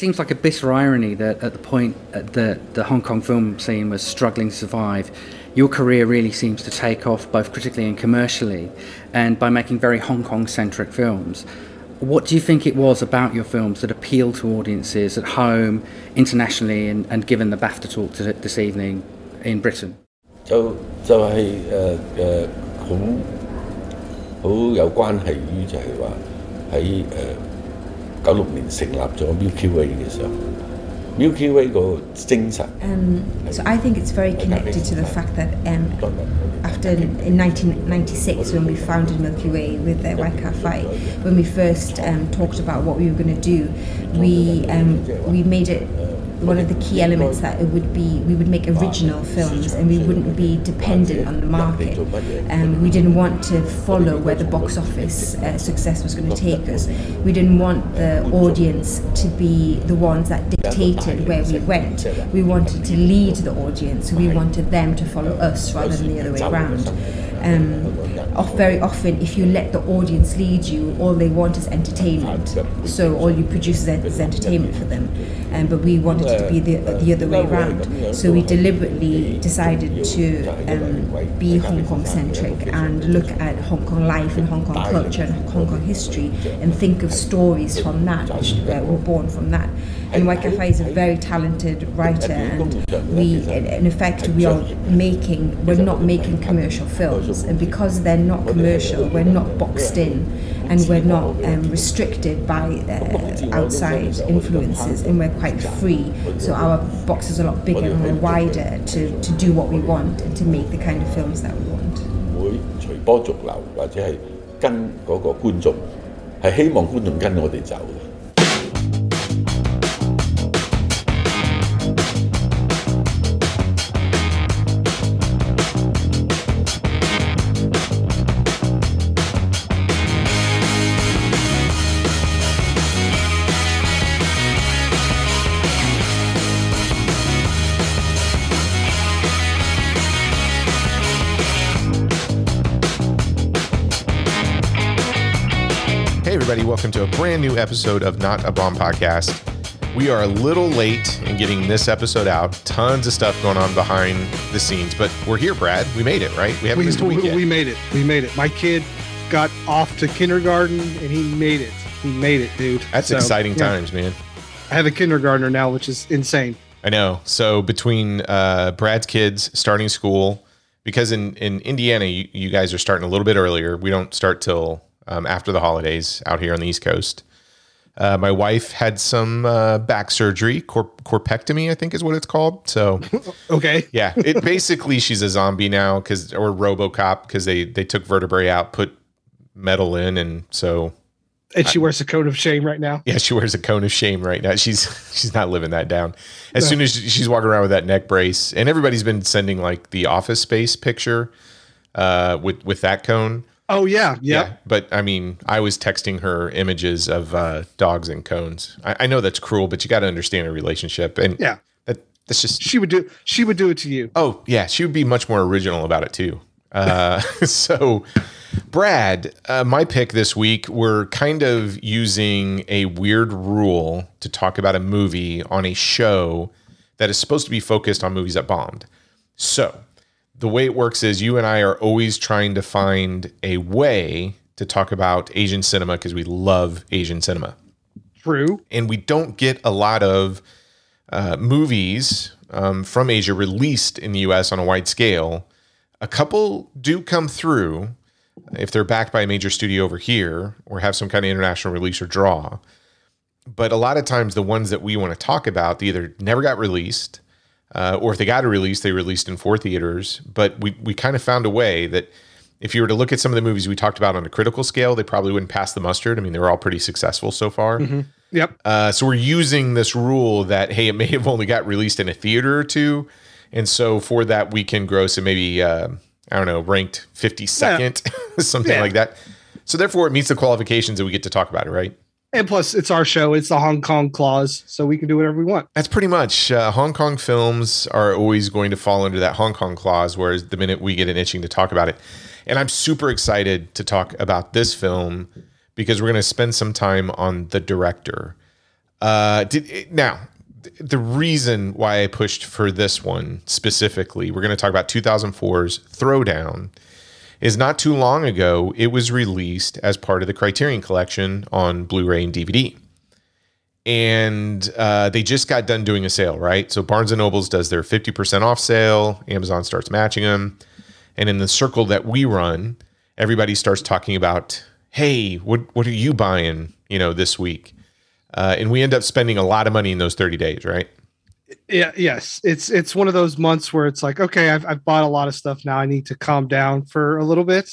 seems like a bitter irony that at the point at the, the Hong Kong film scene was struggling to survive, your career really seems to take off both critically and commercially, and by making very Hong Kong centric films. What do you think it was about your films that appealed to audiences at home, internationally, and, and given the BAFTA talk to, this evening in Britain? 就就系诶诶好好有关系于就系话喺诶 九六年成立咗 Milky Way 嘅時候，Milky Way so I think it's very connected to the fact that um, after in 1996 when we founded Milky Way with uh, Wai Ka-fai, when we first um, talked about what we were going to do, we um, we made it one of the key elements that it would be we would make original films and we wouldn't be dependent on the market. Um, we didn't want to follow where the box office uh, success was going to take us. We didn't want the audience to be the ones that dictated where we went. We wanted to lead the audience. We wanted them to follow us rather than the other way around. Um, off very often, if you let the audience lead you, all they want is entertainment. So all you produce is entertainment for them. Um, but we wanted it to be the, the other way around. So we deliberately decided to um, be Hong Kong centric and look at Hong Kong life and Hong Kong culture and Hong Kong history and think of stories from that, which uh, were born from that. And Wai Ka-fai is a very talented writer, and we, in effect, we are making, we're not making commercial films. And because they're not commercial, we're not boxed in and we're not um, restricted by uh, outside influences and we're quite free. So our box is a lot bigger and we're wider to, to do what we want and to make the kind of films that we want. 係希望觀眾跟我哋走嘅。Welcome to a brand new episode of Not a Bomb Podcast. We are a little late in getting this episode out. Tons of stuff going on behind the scenes, but we're here, Brad. We made it, right? We haven't we, missed a week yet. We made it. We made it. My kid got off to kindergarten and he made it. He made it, dude. That's so, exciting yeah. times, man. I have a kindergartner now, which is insane. I know. So between uh, Brad's kids starting school, because in in Indiana, you, you guys are starting a little bit earlier. We don't start till um, after the holidays out here on the East Coast. Uh, my wife had some uh, back surgery, corp- corpectomy, I think is what it's called. So, okay, yeah, it basically she's a zombie now because or RoboCop because they they took vertebrae out, put metal in, and so. And she I, wears a cone of shame right now. Yeah, she wears a cone of shame right now. She's she's not living that down. As no. soon as she's walking around with that neck brace, and everybody's been sending like the Office Space picture uh, with with that cone. Oh yeah, yeah, yeah. But I mean, I was texting her images of uh, dogs and cones. I, I know that's cruel, but you got to understand a relationship, and yeah, that that's just she would do. She would do it to you. Oh yeah, she would be much more original about it too. Uh, so, Brad, uh, my pick this week, we're kind of using a weird rule to talk about a movie on a show that is supposed to be focused on movies that bombed. So the way it works is you and I are always trying to find a way to talk about Asian cinema because we love Asian cinema. True. And we don't get a lot of uh, movies um, from Asia released in the US on a wide scale. A couple do come through if they're backed by a major studio over here or have some kind of international release or draw. But a lot of times, the ones that we want to talk about, they either never got released uh, or if they got a release, they released in four theaters. But we we kind of found a way that if you were to look at some of the movies we talked about on a critical scale, they probably wouldn't pass the mustard. I mean, they were all pretty successful so far. Mm-hmm. Yep. Uh, so we're using this rule that hey, it may have only got released in a theater or two, and so for that we can gross and maybe uh, I don't know ranked fifty second, yeah. something yeah. like that. So therefore, it meets the qualifications that we get to talk about it, right? And plus, it's our show. It's the Hong Kong clause, so we can do whatever we want. That's pretty much. Uh, Hong Kong films are always going to fall under that Hong Kong clause, whereas the minute we get an itching to talk about it. And I'm super excited to talk about this film because we're going to spend some time on the director. Uh, did now the reason why I pushed for this one specifically, we're going to talk about 2004's Throwdown, is not too long ago it was released as part of the Criterion Collection on Blu-ray and DVD, and uh, they just got done doing a sale, right? So Barnes and Nobles does their 50% off sale, Amazon starts matching them, and in the circle that we run, everybody starts talking about, hey, what what are you buying, you know, this week? Uh, and we end up spending a lot of money in those 30 days, right? Yeah, yes. It's it's one of those months where it's like, okay, I've, I've bought a lot of stuff now. I need to calm down for a little bit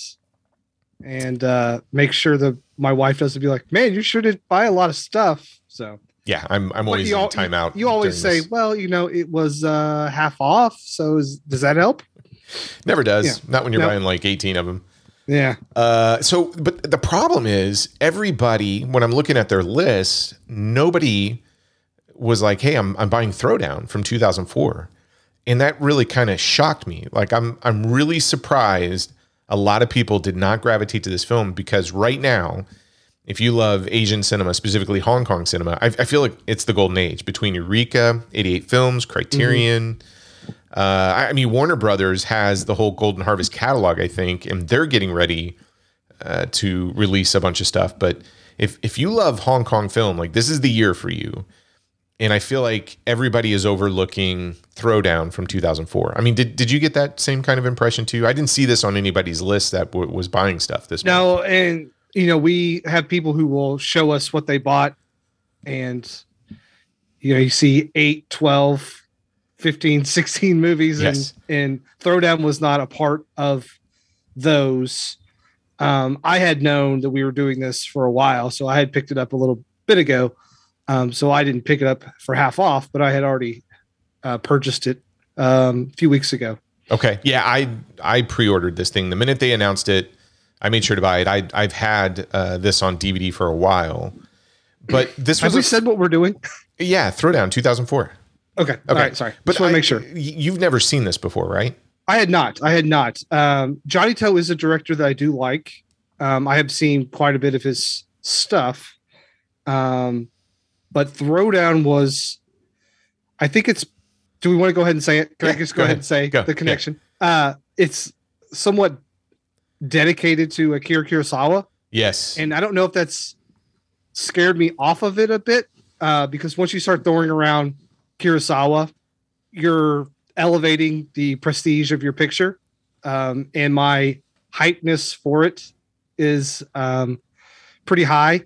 and uh, make sure that my wife doesn't be like, man, you shouldn't buy a lot of stuff. So yeah, I'm I'm always you, in timeout. You, you always say, this. well, you know, it was uh, half off. So is, does that help? Never does. Yeah. Not when you're No. buying like 18 of them. Yeah. Uh, so, but the problem is, everybody, when I'm looking at their list, nobody was like, "Hey, I'm I'm buying Throwdown from 2004," and that really kind of shocked me. Like, I'm I'm really surprised. A lot of people did not gravitate to this film because right now, if you love Asian cinema, specifically Hong Kong cinema, I, I feel like it's the golden age between Eureka, 88 Films, Criterion. Uh, I I mean, Warner Brothers has the whole Golden Harvest catalog, I think, and they're getting ready uh, to release a bunch of stuff. But if if you love Hong Kong film, like this is the year for you. And I feel like everybody is overlooking Throwdown from 2004. I mean, did, did you get that same kind of impression too? I didn't see this on anybody's list that w- was buying stuff this month. No, and you know, we have people who will show us what they bought and you know, you see 8, 12, 15, 16 movies Yes. and and Throwdown was not a part of those. Um, I had known that we were doing this for a while, so I had picked it up a little bit ago. Um, so I didn't pick it up for half off, but I had already uh, purchased it um, a few weeks ago. Okay. Yeah, I I pre-ordered this thing the minute they announced it. I made sure to buy it. I I've had uh, this on DVD for a while, but this Have was we a- said what we're doing? yeah Throwdown 2004. Okay. Okay, All right. Sorry. but Just want to make sure. you've never seen this before, right? I had not. I had not. Um, Johnny To is a director that I do like. Um, I have seen quite a bit of his stuff. Um, but Throwdown was, I think it's. Do we want to go ahead and say it? Can Yeah, I just go go, ahead ahead. and say Go, the yeah. connection? Uh, it's somewhat dedicated to Akira Kurosawa, Yes. and I don't know if that's scared me off of it a bit uh, because once you start throwing around Kurosawa, you're elevating the prestige of your picture, um, and my hypeness for it is um, pretty high.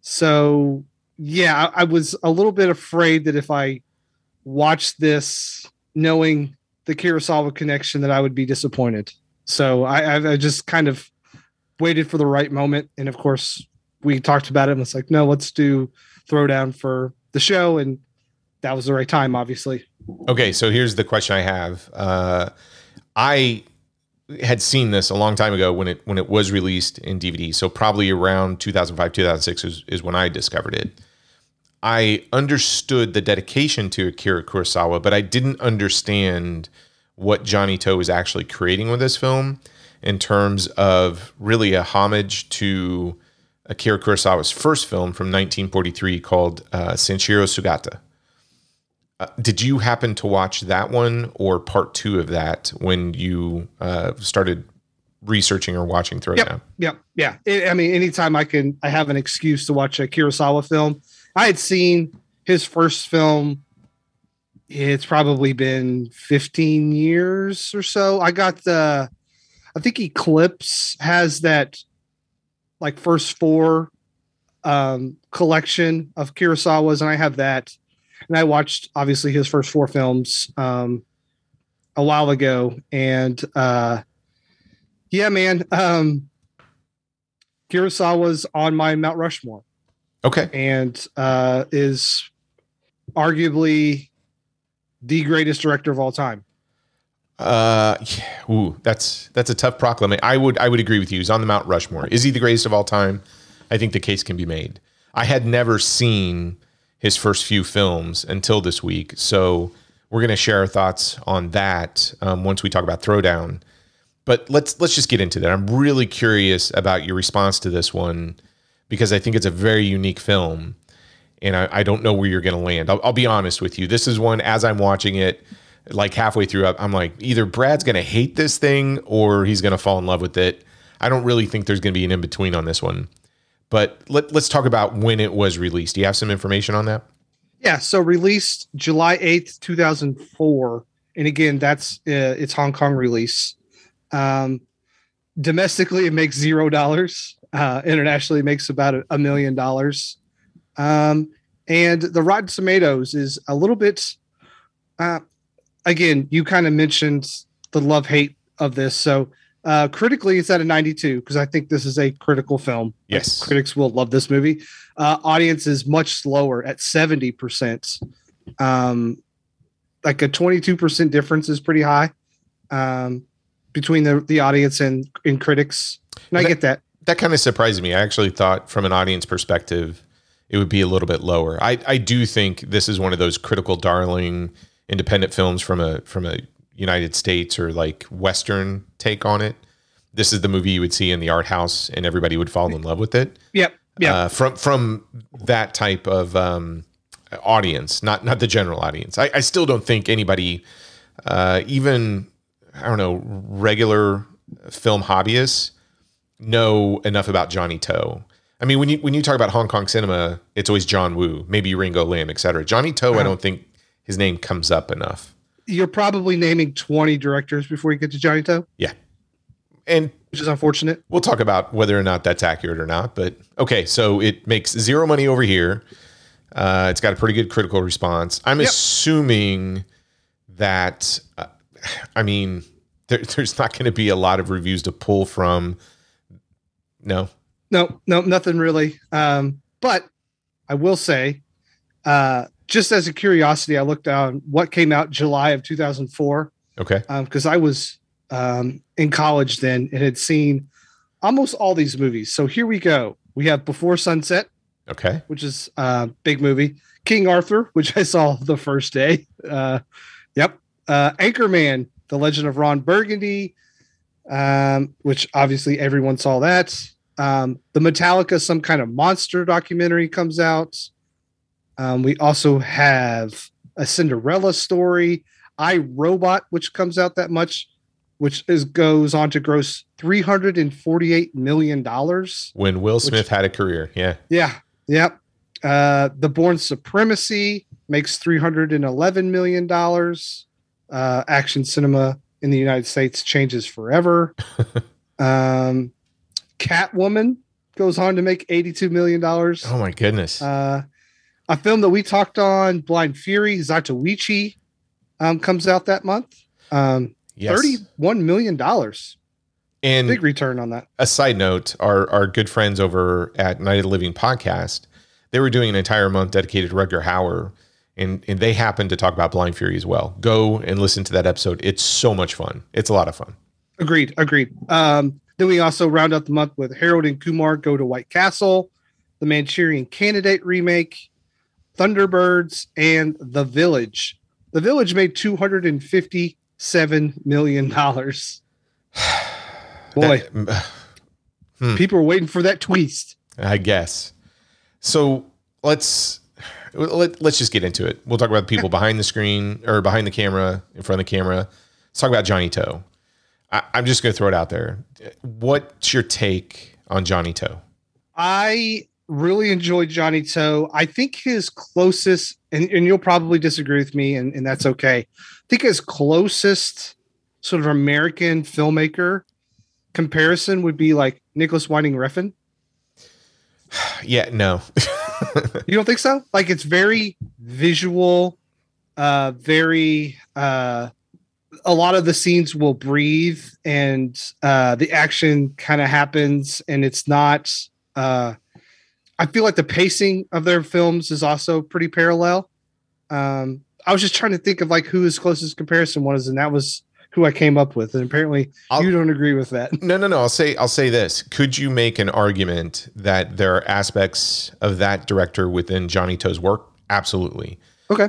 So yeah, I, I was a little bit afraid that if I watched this knowing the Kurosawa connection, that I would be disappointed. So I, I, just kind of waited for the right moment, and of course we talked about it. and it's like, no, let's do throwdown for the show, and that was the right time, obviously. Okay, so here's the question I have. Uh, I had seen this a long time ago when it when it was released in DVD. So probably around 2005, 2006 is, is when I discovered it. I understood the dedication to Akira Kurosawa, but I didn't understand what Johnny To was actually creating with this film in terms of really a homage to Akira Kurosawa's first film from 1943 called uh, Sanshiro Sugata. Uh, did you happen to watch that one or part two of that when you uh, started researching or watching Throwdown? Yep, yeah. I I mean, anytime I can, I have an excuse to watch a Kurosawa film. I had seen his first film. It's probably been 15 years or so. I got the, I think Eclipse has that, like first four, um, collection of Kurosawas, and I have that. And I watched obviously his first four films, um, a while ago, and uh, yeah, man. Um, Kurosawa's on my Mount Rushmore Okay. and uh, is arguably the greatest director of all time. Uh, yeah, ooh, that's that's a tough proclamation. I would I would agree with you. He's on the Mount Rushmore. Is he the greatest of all time? I think the case can be made. I had never seen his first few films until this week, so we're going to share our thoughts on that um, once we talk about Throwdown. But let's let's just get into that. I'm really curious about your response to this one because I think it's a very unique film. and I, I don't know where you're going to land. I'll, I'll be honest with you. This is one as I'm watching it, like halfway through, I'm like, either Brad's going to hate this thing or he's going to fall in love with it. I don't really think there's going to be an in between on this one. But let, let's talk about when it was released. Do you have some information on that? Yeah, so released July 8th, 2004. And again, that's uh, its Hong Kong release. Um, domestically, it makes zero dollars. Uh, internationally, makes about a, a million dollars. Um, and the Rotten Tomatoes is a little bit, uh, again, you kind of mentioned the love hate of this. So uh, critically, it's at a 92 because I think this is a critical film. Yes. Critics will love this movie. Uh, audience is much slower at 70%. Um, like a 22% difference is pretty high um, between the, the audience and, and critics. And I get that. That kind of surprised me. I actually thought from an audience perspective, it would be a little bit lower. I, I do think this is one of those critical darling independent films from a from a United States or like Western take on it. This is the movie you would see in the art house and everybody would fall in love with it. Yep. Yeah. uh, from from that type of um, audience, not not the general audience. I, I still don't think anybody, uh, even I don't know, regular film hobbyists know enough about Johnny To. I mean, when you when you talk about Hong Kong cinema, it's always John Woo, maybe Ringo Lam, etc. Johnny To, I don't think his name comes up enough. You're probably naming 20 directors before you get to Johnny To, Yeah, and which is unfortunate. we'll talk about whether or not that's accurate or not. But okay, so it makes zero money over here. Uh, it's got a pretty good critical response. I'm Yep. assuming that, uh, I mean, there, there's not going to be a lot of reviews to pull from. No, No, no, nothing really. Um, but I will say, uh, just as a curiosity, I looked down what came out July of 2004 okay, because I was um, in college then and had seen almost all these movies. So here we go. We have Before Sunset, okay, which is a big movie. King Arthur, which I saw the first day. Uh, yep. Uh, Anchorman, The Legend of Ron Burgundy, um, which obviously everyone saw that. Um, the Metallica, some kind of monster documentary comes out. Um, we also have a Cinderella story, I Robot, which comes out that much, which is goes on to gross three hundred and forty-eight million dollars. when Will Smith had a career, yeah, Yeah. Yep. Uh, the Bourne Supremacy makes $311 million. Uh, action cinema in the United States changes forever. um, Catwoman goes on to make $82 million. oh my goodness, Uh, a film that we talked on, Blind Fury, Zatoichi, um, comes out that month. Um, yes. $31 million. and Big return on that. a side note, our our good friends over at Night of the Living podcast, they were doing an entire month dedicated to Rutger Hauer, and and they happen to talk about Blind Fury as well. Go and listen to that episode. It's so much fun. It's a lot of fun. Agreed. Agreed. Um, then we also round out the month with Harold and Kumar go to White Castle, the Manchurian Candidate remake, Thunderbirds, and The Village. The Village made two hundred and fifty-seven million dollars. Boy, That- hmm. people are waiting for that twist. I guess. So let's let, let's just get into it. We'll talk about the people behind the screen or behind the camera, in front of the camera. Let's talk about Johnny To. I, I'm just going to throw it out there. What's your take on Johnny To? I really enjoyed Johnny To. I think his closest, and, and you'll probably disagree with me, and, and that's okay. I think his closest sort of American filmmaker comparison would be like Nicholas Winding Refn. Yeah, no. You don't think so? Like it's very visual, uh, very uh a lot of the scenes will breathe and uh the action kind of happens and it's not uh I feel like the pacing of their films is also pretty parallel. Um I was just trying to think of like who his closest comparison was, and that was who I came up with. And apparently I'll- you don't agree with that. No, no, no. I'll say I'll say this. Could you make an argument that there are aspects of that director within Johnny To's work? Absolutely. Okay.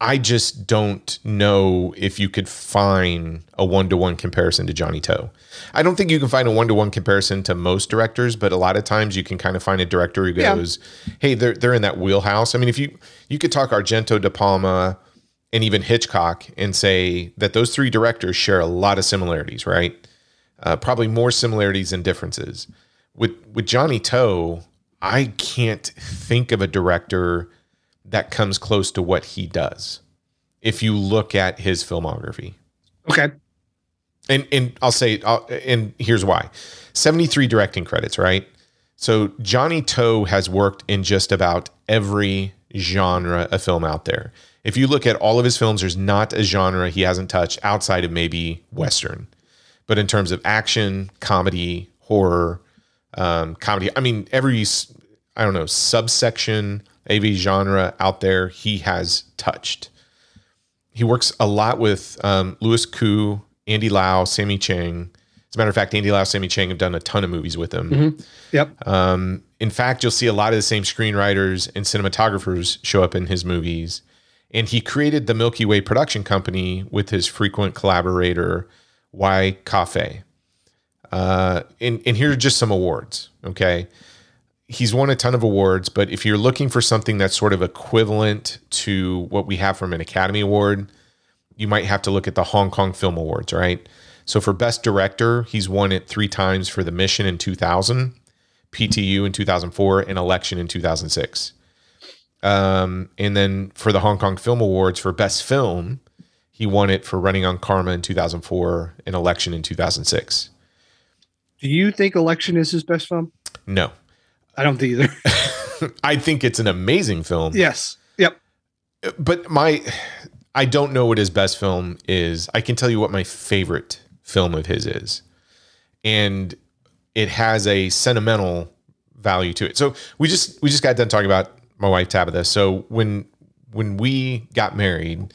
I just don't know if you could find a one to one comparison to Johnny To. I don't think you can find a one to one comparison to most directors, but a lot of times you can kind of find a director who Yeah. goes, "Hey, they're they're in that wheelhouse." I mean, if you you could talk Argento, De Palma, and even Hitchcock, and say that those three directors share a lot of similarities, right? Uh, probably more similarities than differences. With with Johnny To, I can't think of a director that comes close to what he does. If you look at his filmography, Okay. and and I'll say, I'll, and here's why: seventy three directing credits, right? So Johnny To has worked in just about every genre of film out there. If you look at all of his films, there's not a genre he hasn't touched outside of maybe western. But in terms of action, comedy, horror, um, comedy, I mean, every I don't know subsection, AV genre out there, he has touched he works a lot with um, Louis Koo, Andy Lau, Sammi Cheng. As a matter of fact, Andy Lau, Sammi Cheng have done a ton of movies with him. Yep. Um, in fact, you'll see a lot of the same screenwriters and cinematographers show up in his movies. And he created the Milky Way production company with his frequent collaborator, Wai Ka-fai. Uh, and, and here are just some awards. Okay. He's won a ton of awards, but if you're looking for something that's sort of equivalent to what we have from an Academy Award, you might have to look at the Hong Kong Film Awards, right? So for Best Director, he's won it three times for The Mission in 2000, PTU in 2004, and Election in 2006. Um, and then for the Hong Kong Film Awards for Best Film, he won it for Running on Karma in 2004 and Election in 2006. Do you think Election is his best film? No, I don't think either. I think it's an amazing film. yes. Yep. but my I don't know what his best film is. I can tell you what my favorite film of his is. And it has a sentimental value to it. So we just we just got done talking about my wife Tabitha. So when when we got married,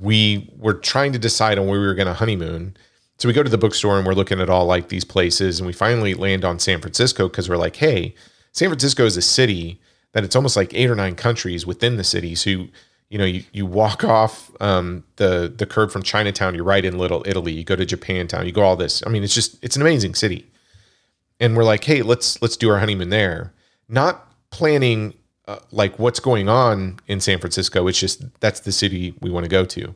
we were trying to decide on where we were going to honeymoon. So we go to the bookstore and we're looking at all like these places and we finally land on San Francisco because we're like, hey, San Francisco is a city that it's almost like eight or nine countries within the city. So you, you know, you, you walk off um, the the curb from Chinatown, you're right in Little Italy. You go to Japantown, you go all this. I mean, it's just it's an amazing city. And we're like, hey, let's let's do our honeymoon there. Not planning uh, like what's going on in San Francisco. It's just that's the city we want to go to.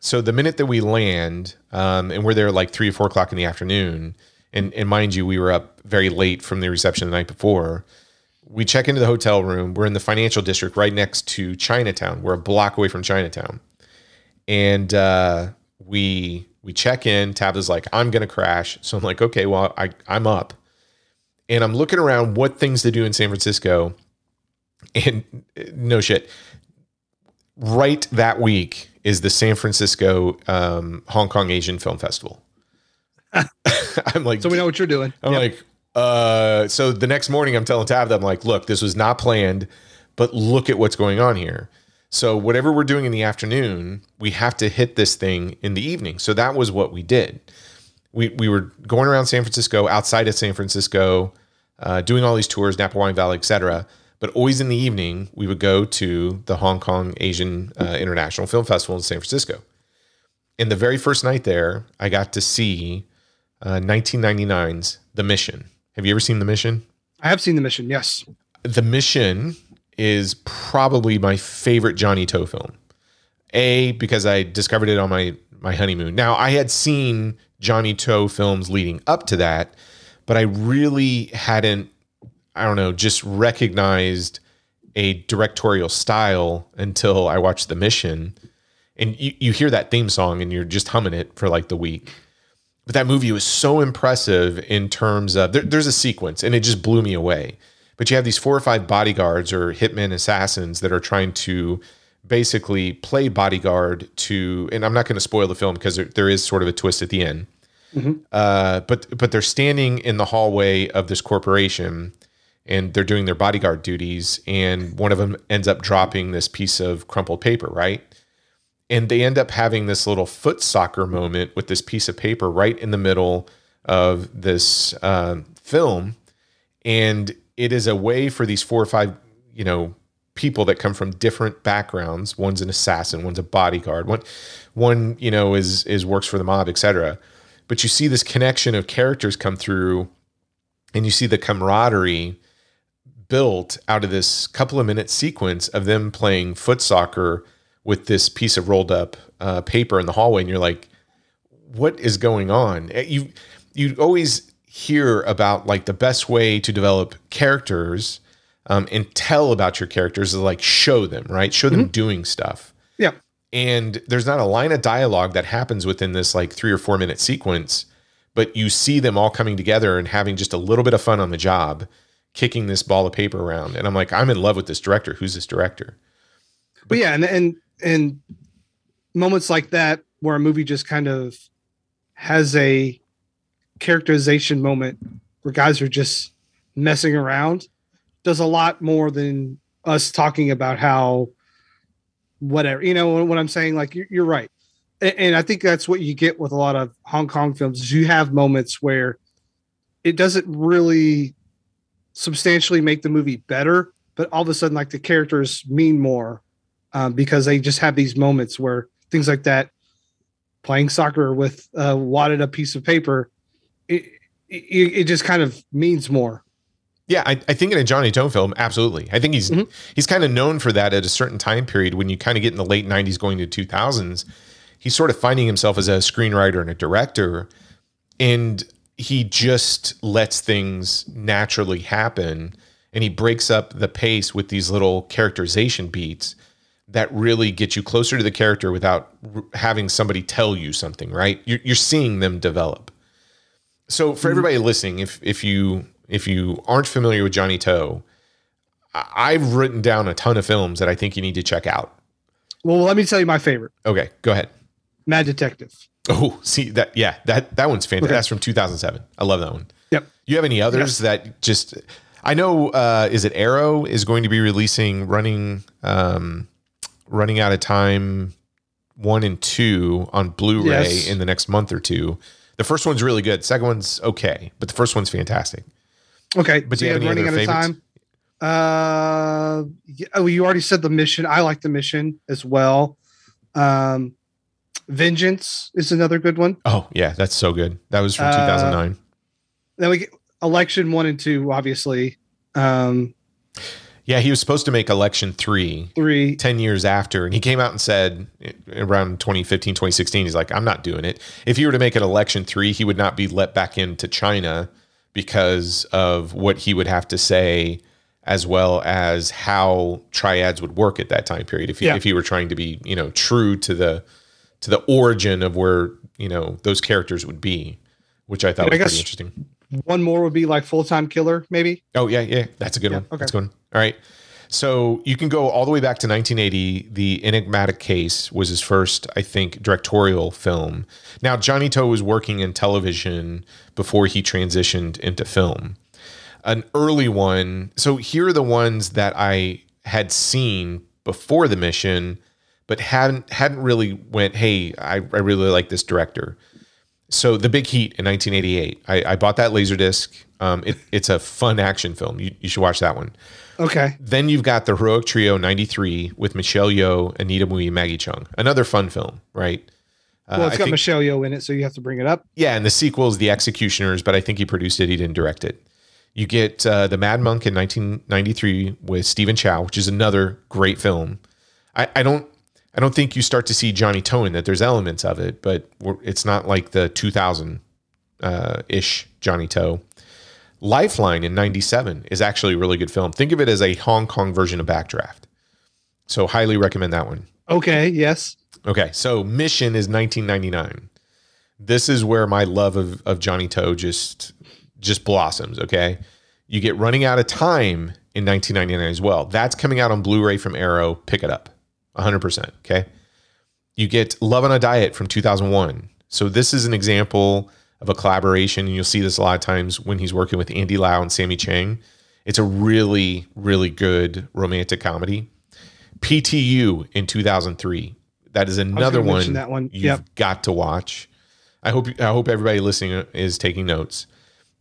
So the minute that we land, um, and we're there like three or four o'clock in the afternoon, and and mind you, we were up very late from the reception the night before. We check into the hotel room. We're in the financial district right next to Chinatown. We're a block away from Chinatown, and uh, we we check in. Tabitha's like, "I'm gonna crash," so I'm like, "Okay, well, I I'm up," and I'm looking around what things to do in San Francisco, and no shit, right that week is the San Francisco um, Hong Kong Asian Film Festival. I'm like, So we know what you're doing. I'm Yep. like, uh, so the next morning I'm telling Tabitha, I'm like, look, this was not planned, but look at what's going on here. So whatever we're doing in the afternoon, we have to hit this thing in the evening. So that was what we did. We we were going around San Francisco, outside of San Francisco, uh, doing all these tours, Napa Wine Valley, etc. But always in the evening, we would go to the Hong Kong Asian uh, International Film Festival in San Francisco. And the very first night there, I got to see uh, 1999's The Mission. Have you ever seen The Mission? I have seen the mission. Yes. The Mission is probably my favorite Johnny To film. A because I discovered it on my my honeymoon. Now I had seen Johnny To films leading up to that, but I really hadn't I don't know, just recognized a directorial style until I watched The Mission. And you, you hear that theme song and you're just humming it for like the week. But that movie was so impressive in terms of there, there's a sequence and it just blew me away. But you have these four or five bodyguards or hitmen assassins that are trying to basically play bodyguard to, and I'm not going to spoil the film because there, there is sort of a twist at the end. Uh, but but they're standing in the hallway of this corporation and they're doing their bodyguard duties and one of them ends up dropping this piece of crumpled paper right and they end up having this little foot soccer moment with this piece of paper right in the middle of this um, film and it is a way for these four or five you know people that come from different backgrounds. One's an assassin, one's a bodyguard, one one, you know, is is works for the mob, etc. But you see this connection of characters come through and you see the camaraderie built out of this couple of minute sequence of them playing foot soccer with this piece of rolled up uh, paper in the hallway and you're like what is going on? Eh, you you always hear about like the best way to develop characters um, and tell about your characters is like show them right? Show them doing stuff. Yeah. and there's not a line of dialogue that happens within this like three or four minute sequence but you see them all coming together and having just a little bit of fun on the job kicking this ball of paper around. And i'm like i'm in love with this director. Who's this director? But yeah, and and and moments like that where a movie just kind of has a characterization moment where guys are just messing around does a lot more than us talking about how whatever you know what i'm saying like you're, you're right. And, and i think that's what you get with a lot of hong kong films is you have moments where it doesn't really substantially make the movie better but all of a sudden like the characters mean more um, because they just have these moments where things like that playing soccer with a wadded up piece of paper it, it, it just kind of means more Yeah, I, I think in a Johnny To film, absolutely. I think he's Mhm. he's kind of known for that at a certain time period when you kind of get in the late '90s, going to 2000s. He's sort of finding himself as a screenwriter and a director, and he just lets things naturally happen, and he breaks up the pace with these little characterization beats that really get you closer to the character without r- having somebody tell you something. Right? You're, you're seeing them develop. So for mm-hmm. everybody listening, if if you if you aren't familiar with Johnny To, I've written down a ton of films that I think you need to check out. well let me tell you my favorite Okay, go ahead. mad detective Oh, see that? Yeah, that that one's fantastic. That's from 2007. I love that one. Yep. You have any others that just? I know. Uh, is it Arrow is going to be releasing running um, running out of time one and two on Blu-ray Yes. in the next month or two. The first one's really good. Second one's okay, but the first one's fantastic. okay But so do you have any running other out of favorites? time uh yeah, oh you already said the mission i like the mission as well um vengeance is another good one Oh yeah, that's so good. That was from Uh, 2009. then we get election one and two obviously um Yeah, he was supposed to make Election three three 10 years after and he came out and said eh, around 2015 2016 he's like i'm not doing it if he were to make an election three he would not be let back into china because of what he would have to say as well as how triads would work at that time period if he, Yeah. if he were trying to be you know true to the to the origin of where you know those characters would be which i thought Yeah, was guess- pretty interesting one more would be like full-time killer maybe Oh yeah, yeah, that's a good Yeah, one. okay. That's good one. All right. So you can go all the way back to 1980. The Enigmatic Case was his first, I think, directorial film. Now Johnny To was working in television before he transitioned into film. An early one. So here are the ones that I had seen before the mission, but hadn't hadn't really went. Hey, I, I really like this director. So the big heat in 1988 i, I bought that laserdisc um, it, it's a fun action film. You, you should watch that one. Okay. Then you've got the heroic trio 93 with michelle yeoh anita mui Maggie Cheung. Another fun film right? Uh, well it's I got think- michelle yeoh in it so you have to bring it up. Yeah and the sequel is the executioners but i think he produced it. He didn't direct it. You get uh, the mad monk in 1993 with stephen chow which is another great film. I, I don't I don't think you start to see Johnny To that. There's elements of it, but we're, it's not like the 2000 uh, ish Johnny To. Lifeline in 97 is actually a really good film. Think of it as a Hong Kong version of Backdraft. So, highly recommend that one. okay yes Okay, so Mission is 1999. This is where my love of, of Johnny To just just blossoms. Okay, you get Running Out of Time in 1999 as well. That's coming out on Blu-ray from Arrow. Pick it up, 100. percent Okay, you get Love on a Diet from 2001. So this is an example of a collaboration, and you'll see this a lot of times when he's working with Andy Lau and Sammi Cheng. It's a really really good romantic comedy. PTU in 2003. That is another one, that one. you've Yep. got to watch. I hope I hope everybody listening is taking notes.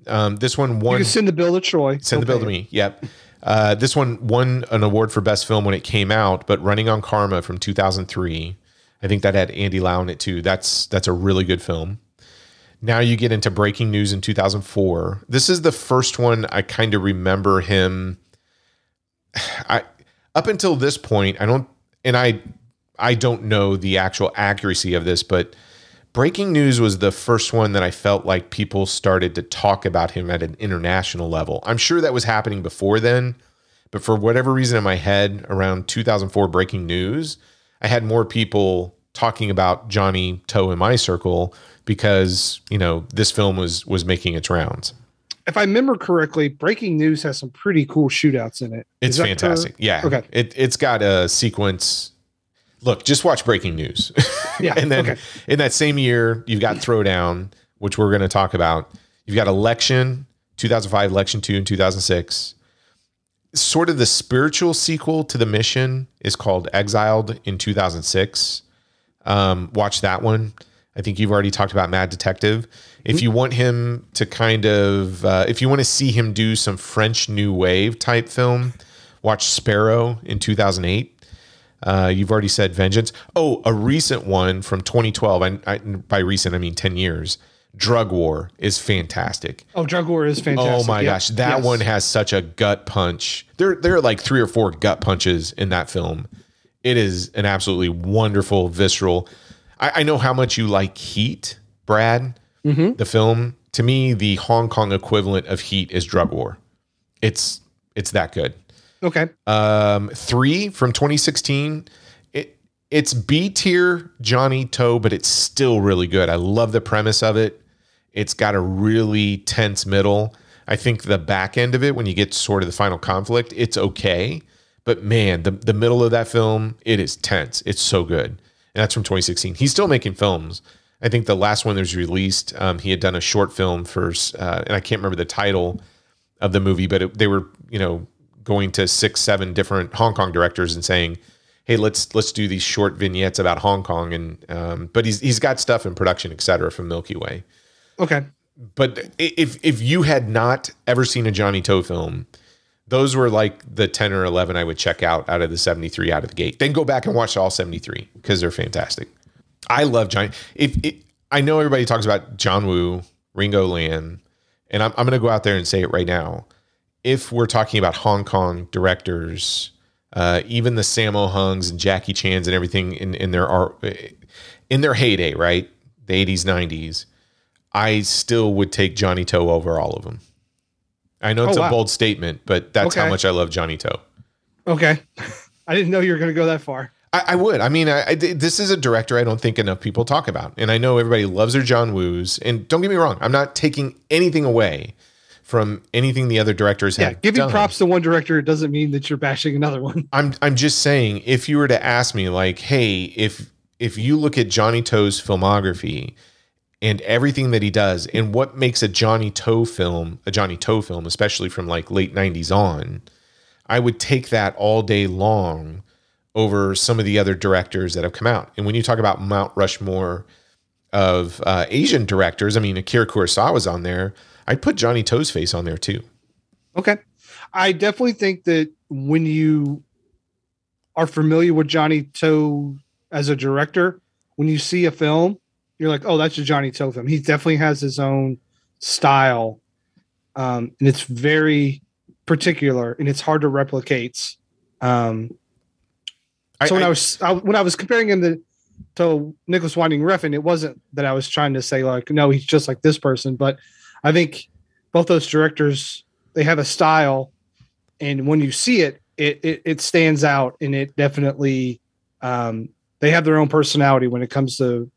Um, this one you won can send the bill to troy send the bill to me. Yep. Uh, this one won an award for best film when it came out, but Running on Karma from 2003. I think that had Andy Lau in it too. That's that's a really good film. Now you get into Breaking News in 2004. This is the first one I kind of remember him. I up until this point, I don't, and I, I don't know the actual accuracy of this, but Breaking News was the first one that I felt like people started to talk about him at an international level. I'm sure that was happening before then, but for whatever reason in my head, around 2004 Breaking News, I had more people talking about Johnny To in my circle because you know this film was was making its rounds. If I remember correctly, Breaking News has some pretty cool shootouts in it. It's fantastic. Yeah. Okay. It it's got a sequence. Look, just watch Breaking News. Yeah. and then okay. in that same year, you've got Throwdown, which we're going to talk about. You've got Election, 2005, Election 2 in 2006. Sort of the spiritual sequel to The Mission is called Exiled in 2006. Um, watch that one. I think you've already talked about Mad Detective. If you want him to kind of, uh, if you want to see him do some French New Wave type film, watch Sparrow in 2008. Uh, you've already said Vengeance. Oh, a recent one from 2012. And I, by recent, I mean 10 years. Drug War is fantastic. Oh, Drug War is fantastic. Oh my Yep. gosh, that Yes. one has such a gut punch. There, there are like three or four gut punches in that film. It is an absolutely wonderful, visceral. I, I know how much you like Heat, Brad. Mm-hmm. The film to me, the Hong Kong equivalent of Heat is Drug War. It's it's that good. Okay. Um, three from 2016. It it's B tier Johnny To, but it's still really good. I love the premise of it. It's got a really tense middle. I think the back end of it, when you get sort of the final conflict, it's okay. But man, the the middle of that film, it is tense. It's so good, and that's from 2016. He's still making films. I think the last one that was released, um, he had done a short film for, uh, and I can't remember the title of the movie, but it, they were, you know, going to six, seven different Hong Kong directors and saying, "Hey, let's let's do these short vignettes about Hong Kong." And um, but he's he's got stuff in production, et cetera, from Milky Way. Okay. But if if you had not ever seen a Johnny To film, those were like the ten or eleven I would check out out of the seventy three out of the gate. Then go back and watch all seventy three because they're fantastic. I love Johnny. If it, I know everybody talks about John Woo, Ringo Lam, and I'm I'm going to go out there and say it right now. If we're talking about Hong Kong directors, uh, even the Sammo Hungs and Jackie Chan's and everything in in their art in their heyday, right? The 80s, 90s. I still would take Johnny To over all of them. I know it's Oh, a wow. bold statement, but that's how much I love Johnny To. Okay. I didn't know you were going to go that far. I, I would. I mean, I, I- this is a director I don't think enough people talk about, and I know everybody loves their John Woos. And don't get me wrong, I'm not taking anything away from anything the other directors Yeah. have Giving done. props to one director doesn't mean that you're bashing another one. I'm I'm just saying, if you were to ask me, like, hey, if if you look at Johnny To's filmography and everything that he does, and what makes a Johnny To film a Johnny To film, especially from like late '90s on, I would take that all day long over some of the other directors that have come out. And when you talk about Mount Rushmore of uh, Asian directors, I mean, Akira Kurosawa's on there. I'd put Johnny To's face on there too. Okay. I definitely think that when you are familiar with Johnny To as a director, when you see a film, you're like, oh, that's a Johnny To film. He definitely has his own style. Um, and it's very particular and it's hard to replicate. Um, so when I, was I, when I was comparing him to, to Nicholas Winding Refn, it wasn't that I was trying to say like, no, he's just like this person, but I think both those directors they have a style, and when you see it, it it, it stands out, and it definitely um, they have their own personality when it comes to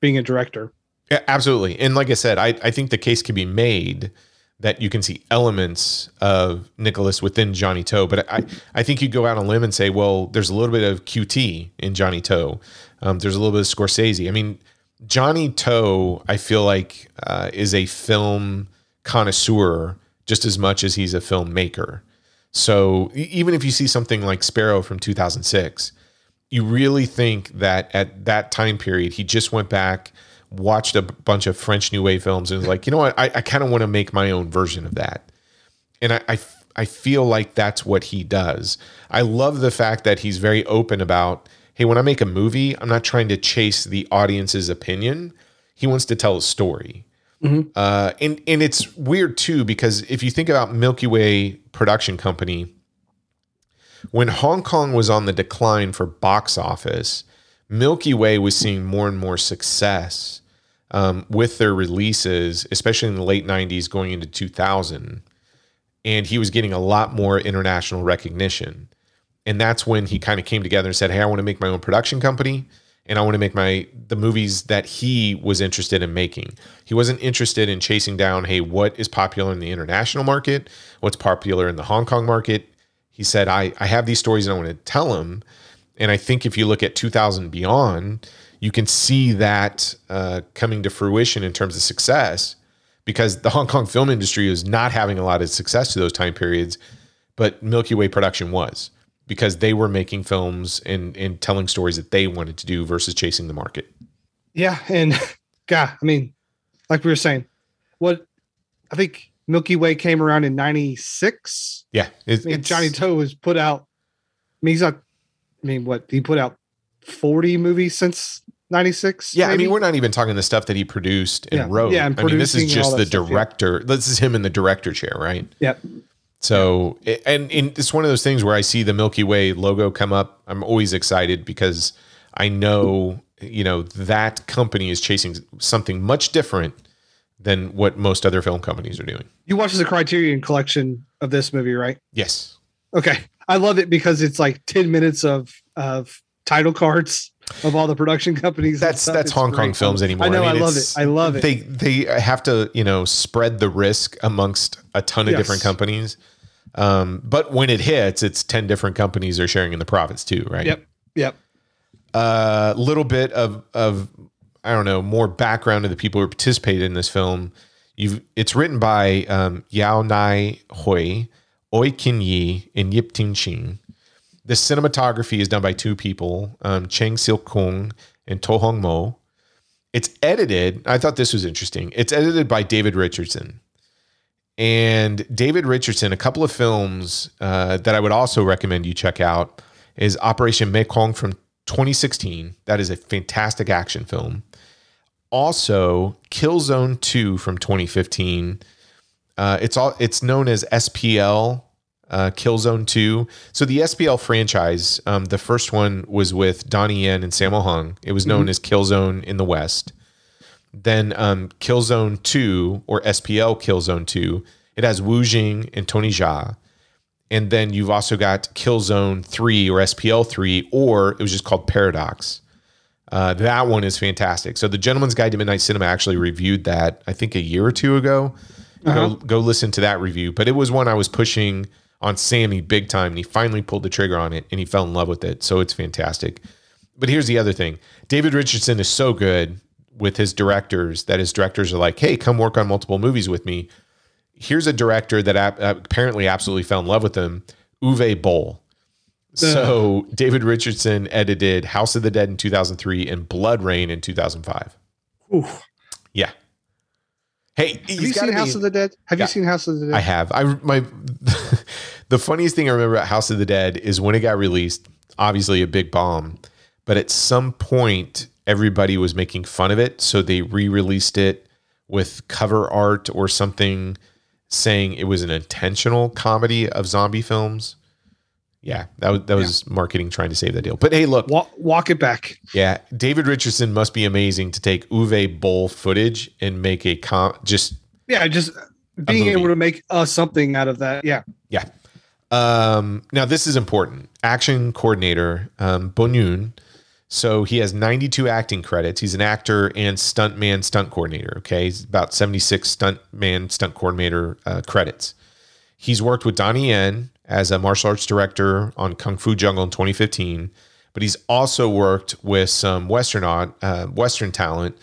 being a director. Yeah, absolutely. And like I said, I, I think the case can be made that you can see elements of Nicholas within Johnny To. But I, I think you go out on a limb and say, well, there's a little bit of QT in Johnny To. Um, there's a little bit of Scorsese. I mean, Johnny To, I feel like, uh, is a film connoisseur just as much as he's a filmmaker. So even if you see something like Sparrow from 2006, you really think that at that time period he just went back watched a bunch of french new wave films and was like you know what i, I kind of want to make my own version of that and I, I feel like that's what he does. I love the fact that he's very open about, hey, when I make a movie, I'm not trying to chase the audience's opinion. He wants to tell a story. Uh, and and it's weird too because if you think about Milky Way production company, when Hong Kong was on the decline for box office, Milky Way was seeing more and more success um, with their releases, especially in the late '90s, going into 2000, and he was getting a lot more international recognition. And that's when he kind of came together and said, "Hey, I want to make my own production company." and I want to make my the movies that he was interested in making. He wasn't interested in chasing down, hey, what is popular in the international market? What's popular in the Hong Kong market? He said, I, I have these stories and I want to tell them. And I think if you look at 2000 beyond, you can see that uh, coming to fruition in terms of success because the Hong Kong film industry was not having a lot of success to those time periods, but Milky Way production was because they were making films and, and telling stories that they wanted to do versus chasing the market. Yeah, and God, I mean, like we were saying, what I think Milky Way came around in '96. Yeah, I mean, Johnny To was put out. I mean, he's not. I mean, what he put out 40 movies since '96. Yeah, I mean, we're not even talking the stuff that he produced and Yeah, wrote. yeah, and I mean, this is producing and all just the stuff, yeah. director. This is him in the director chair, right? Yep. So, and, and it's one of those things where I see the Milky Way logo come up. I'm always excited because I know, you know, that company is chasing something much different than what most other film companies are doing. You watched the Criterion collection of this movie, right? Yes. Okay. I love it because it's like 10 minutes of of title cards of all the production companies. That's that's It's Hong Kong great. films anymore. I know. I, mean, love it. I love it. They they have to you know spread the risk amongst a ton of Yes. different companies. Um, but when it hits, it's ten different companies are sharing in the profits too, right? yep. Yep. A little bit of of I don't know more background of the people who participated in this film. You've it's written by um, Yao Nai Hui, Au Kin-yee, and Yip Tin-shing. The cinematography is done by two people, um, Cheng Siu-keung and To Hung-mo. It's edited. I thought this was interesting. It's edited by David Richardson. And David Richardson, a couple of films uh, that I would also recommend you check out is Operation Mekong from 2016. That is a fantastic action film. Also, Killzone 2 from 2015. Uh, it's all it's known as SPL uh, Killzone 2. So the SPL franchise, um, the first one was with Donnie Yen and Sammo Hung. It was known as Killzone in the West. Then um, Killzone 2 or SPL Killzone 2, it has Wu Jing and Tony Jaa. And then you've also got Killzone 3 or SPL 3, or it was just called Paradox. Uh, that one is fantastic. So the Gentleman's Guide to Midnight Cinema actually reviewed that, I think a year or two ago. Go, go listen to that review. But it was one I was pushing on Sammy big time, and he finally pulled the trigger on it and he fell in love with it. So it's fantastic. But here's the other thing David Richardson is so good with his directors that his directors are like, hey, come work on multiple movies with me. Here's a director that uh, apparently absolutely fell in love with him, Uwe Boll. So David Richardson edited House of the Dead in 2003 and Blood Rain in 2005. Oof. Yeah. Hey, Have you seen House of the Dead? Have Yeah. you seen House of the Dead? I have. I my the funniest thing I remember about House of the Dead is when it got released, obviously a big bomb, but at some point everybody was making fun of it, so they re-released it with cover art or something saying it was an intentional comedy of zombie films. Yeah, that was that was marketing trying to save that deal. But hey, look, walk, walk it back. yeah, David Richardson must be amazing to take Uwe Boll footage and make a com just Yeah, just being able to make uh, something out of that. Yeah. Yeah. Um, now this is important. Action coordinator, um, Bun Yuen. So he has 92 acting credits. He's an actor and stuntman, stunt coordinator. Okay, he's about 76 stuntman, stunt coordinator uh, credits. He's worked with Donnie Yen as a martial arts director on Kung Fu Jungle in 2015, but he's also worked with some Western uh, Western talent.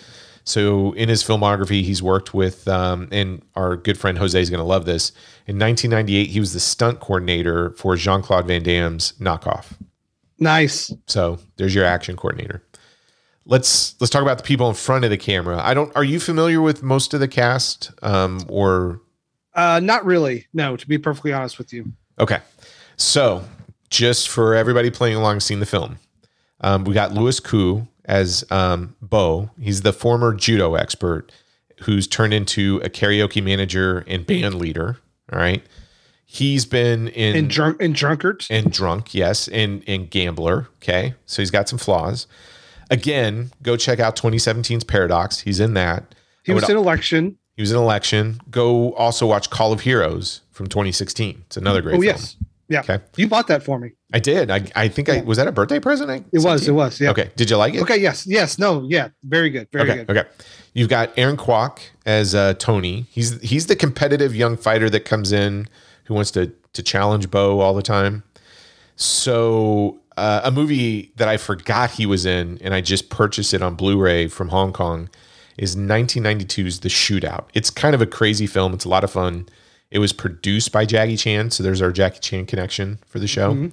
So in his filmography, he's worked with, um, and our good friend Jose is going to love this. In 1998, he was the stunt coordinator for Jean Claude Van Damme's Knockoff. Nice. So there's your action coordinator. Let's let's talk about the people in front of the camera. I don't. Are you familiar with most of the cast, um, or Uh, not really. No, to be perfectly honest with you. Okay. So, just for everybody playing along, seeing the film, um, we got Louis Koo as um, Bo. He's the former judo expert who's turned into a karaoke manager and band leader. All right. He's been in And drunk and drunkards. and drunk, yes, and and gambler. Okay, so he's got some flaws. Again, go check out 2017's Paradox. He's in that. He was in election. he was in Election. Go also watch Call of Heroes from 2016. It's another great Oh film. yes. Yeah. Okay. You bought that for me. I did. I, I think I was that a birthday present. I It was. It you? was. Yeah. Okay. Did you like it? Okay. Yes. Yes. No. Yeah. Very good. Very Okay. good. Okay. You've got Aaron Kwok as uh, Tony. He's he's the competitive young fighter that comes in who wants to to challenge Bo all the time. So uh, a movie that I forgot he was in, and I just purchased it on Blu-ray from Hong Kong, is 1992's The Shootout. It's kind of a crazy film. It's a lot of fun. It was produced by Jackie Chan, so there's our Jackie Chan connection for the show. Mm-hmm.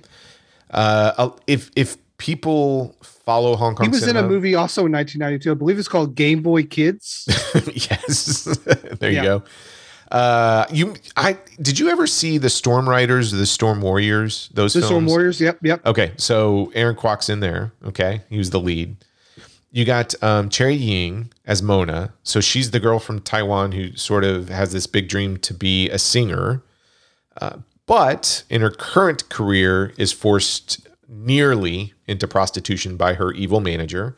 Uh, if if people follow Hong Kong, He was in a movie also in 1992. I believe it's called Game Boy Kids. yes. there Yeah. you go. Uh, you, I did you ever see the Storm Riders or the Storm Warriors? Those The films? Storm Warriors. Yep. Yep. Okay, so Aaron Kwok's in there. Okay, he was the lead. You got um, Cherrie Ying as Mona. So she's the girl from Taiwan who sort of has this big dream to be a singer, uh, but in her current career is forced nearly into prostitution by her evil manager.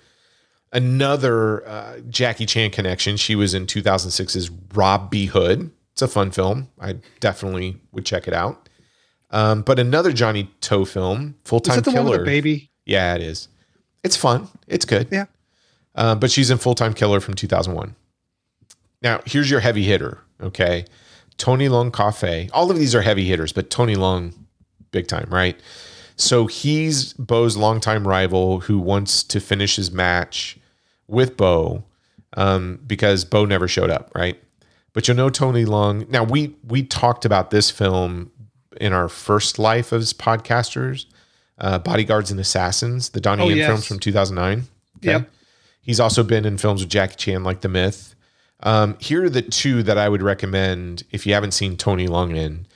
Another uh, Jackie Chan connection. She was in 2006's Rob B. Hood. It's a fun film. I definitely would check it out. Um, but another Johnny To film, Full Time Killer. one with the baby? Yeah, it is. It's fun. It's good. Yeah. Uh, but she's in Full Time Killer from 2001. Now, here's your heavy hitter. Okay. Tony Leung Ka-fai. All of these are heavy hitters, but Tony Leung, big time, right? So he's Bo's longtime rival who wants to finish his match with Bo um, because Bo never showed up, right? But you'll know Tony Leung. Now we we talked about this film in our first life as podcasters, uh, Bodyguards and Assassins, the Donnie Oh, Yen yes. films from 2009. Yep. He's also been in films with Jackie Chan, like The Myth. Um, here are the two that I would recommend if you haven't seen Tony Leung in.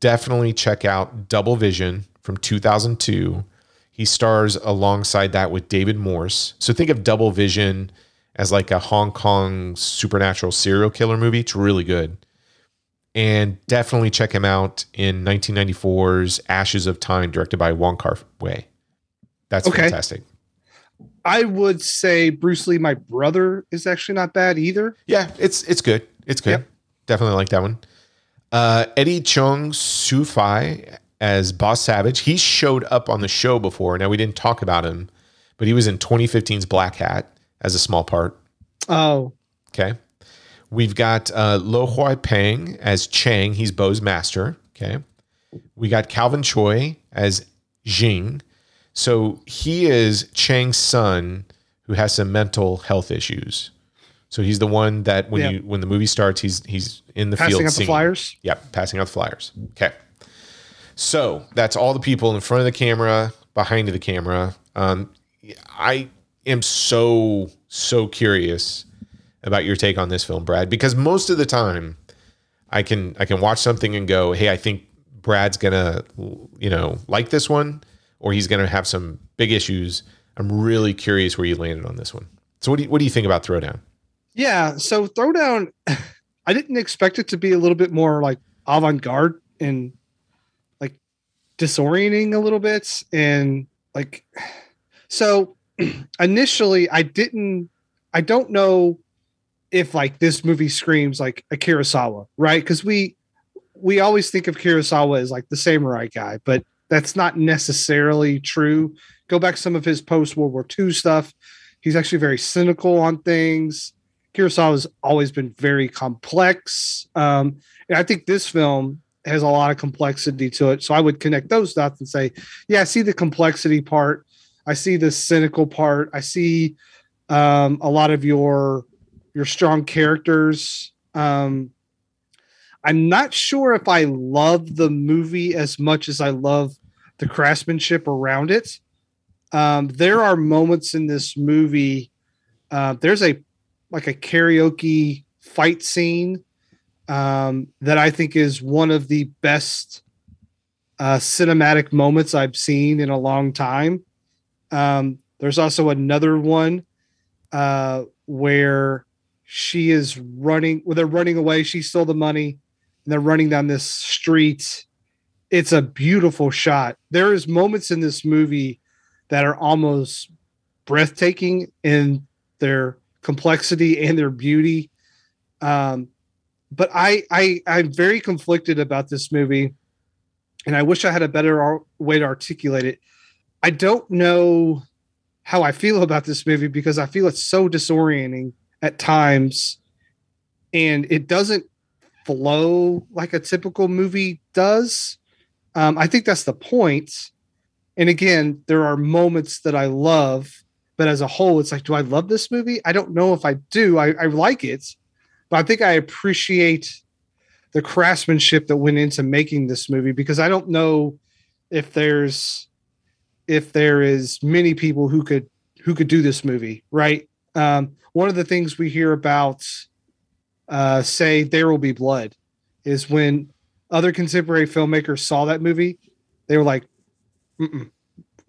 Definitely check out Double Vision from 2002. He stars alongside that with David Morse. So think of Double Vision as like a Hong Kong supernatural serial killer movie. It's really good. And definitely check him out in 1994's Ashes of Time, directed by Wong Kar Wai. That's Okay. fantastic. I would say Bruce Lee, my brother, is actually not bad either. Yeah, it's it's good. It's good. Yep. Definitely like that one. Uh, Eddie Cheung Siu-fai as Boss Savage. He showed up on the show before. Now we didn't talk about him, but he was in 2015's Black Hat as a small part. Oh, Okay. We've got uh, Lo Hoi-pang as Chang. He's Bo's master. Okay. We got Calvin Choi as Jing. So he is Chang's son who has some mental health issues. So he's the one that when Yeah. you when the movie starts, he's he's in the passing field Passing out the flyers. Yep, passing out the flyers. Okay. So that's all the people in front of the camera, behind the camera. Um, I am so, so curious about your take on this film, Brad, because most of the time I can I can watch something and go, hey, I think Brad's gonna, you know, like this one, or he's gonna have some big issues. I'm really curious where you landed on this one. So what do you, what do you think about Throwdown? Yeah. So Throwdown, I didn't expect it to be a little bit more like avant garde and like disorienting a little bit. And like, so initially, I didn't, I don't know if like this movie screams like a Kurosawa, right? Because we, we always think of Kurosawa as like the samurai guy, but that's not necessarily true. Go back some of his post World War II stuff. He's actually very cynical on things. Kurosawa has always been very complex. Um, and I think this film has a lot of complexity to it. So I would connect those dots and say, yeah, I see the complexity part. I see the cynical part. I see um, a lot of your your strong characters. Um, I'm not sure if I love the movie as much as I love the craftsmanship around it. Um, there are moments in this movie. Uh, there's a like a karaoke fight scene um, that I think is one of the best uh, cinematic moments I've seen in a long time. Um, there's also another one uh, where she is running, where they're running away. She stole the money, and they're running down this street. It's a beautiful shot. There is moments in this movie that are almost breathtaking in their complexity and their beauty. Um, but I, I, I'm very conflicted about this movie, and I wish I had a better way to articulate it. I don't know how I feel about this movie because I feel it's so disorienting at times, and it doesn't flow like a typical movie does. Um, I think that's the point. And again, there are moments that I love, but as a whole, it's like, do I love this movie? I don't know if I do. I, I like it, but I think I appreciate the craftsmanship that went into making this movie because I don't know if there's if there is many people who could who could do this movie, right? Um, one of the things we hear about, uh, say, "There Will Be Blood," is when other contemporary filmmakers saw that movie, they were like,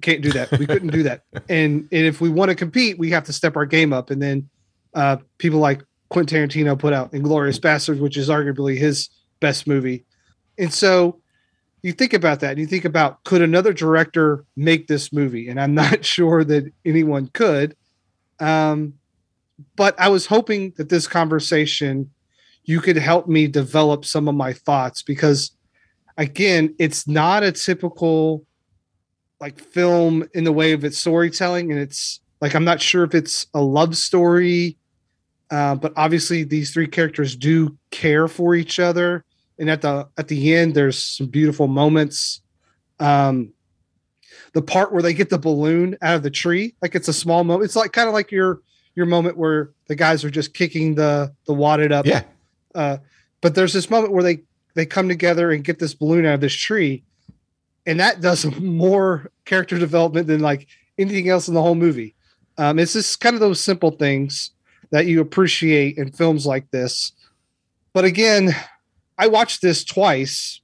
"Can't do that. We couldn't do that." And and if we want to compete, we have to step our game up. And then uh, people like Quentin Tarantino put out *Inglorious Bastards*, which is arguably his best movie. And so you think about that and you think about could another director make this movie? And I'm not sure that anyone could. Um, but I was hoping that this conversation you could help me develop some of my thoughts because again, it's not a typical like film in the way of its storytelling and it's like I'm not sure if it's a love story uh, but obviously these three characters do care for each other and at the at the end there's some beautiful moments. Um the part where they get the balloon out of the tree like it's a small moment it's like kind of like your your moment where the guys are just kicking the the wadded up Yeah. uh but there's this moment where they they come together and get this balloon out of this tree and that does more character development than like anything else in the whole movie um it's just kind of those simple things that you appreciate in films like this but again I watched this twice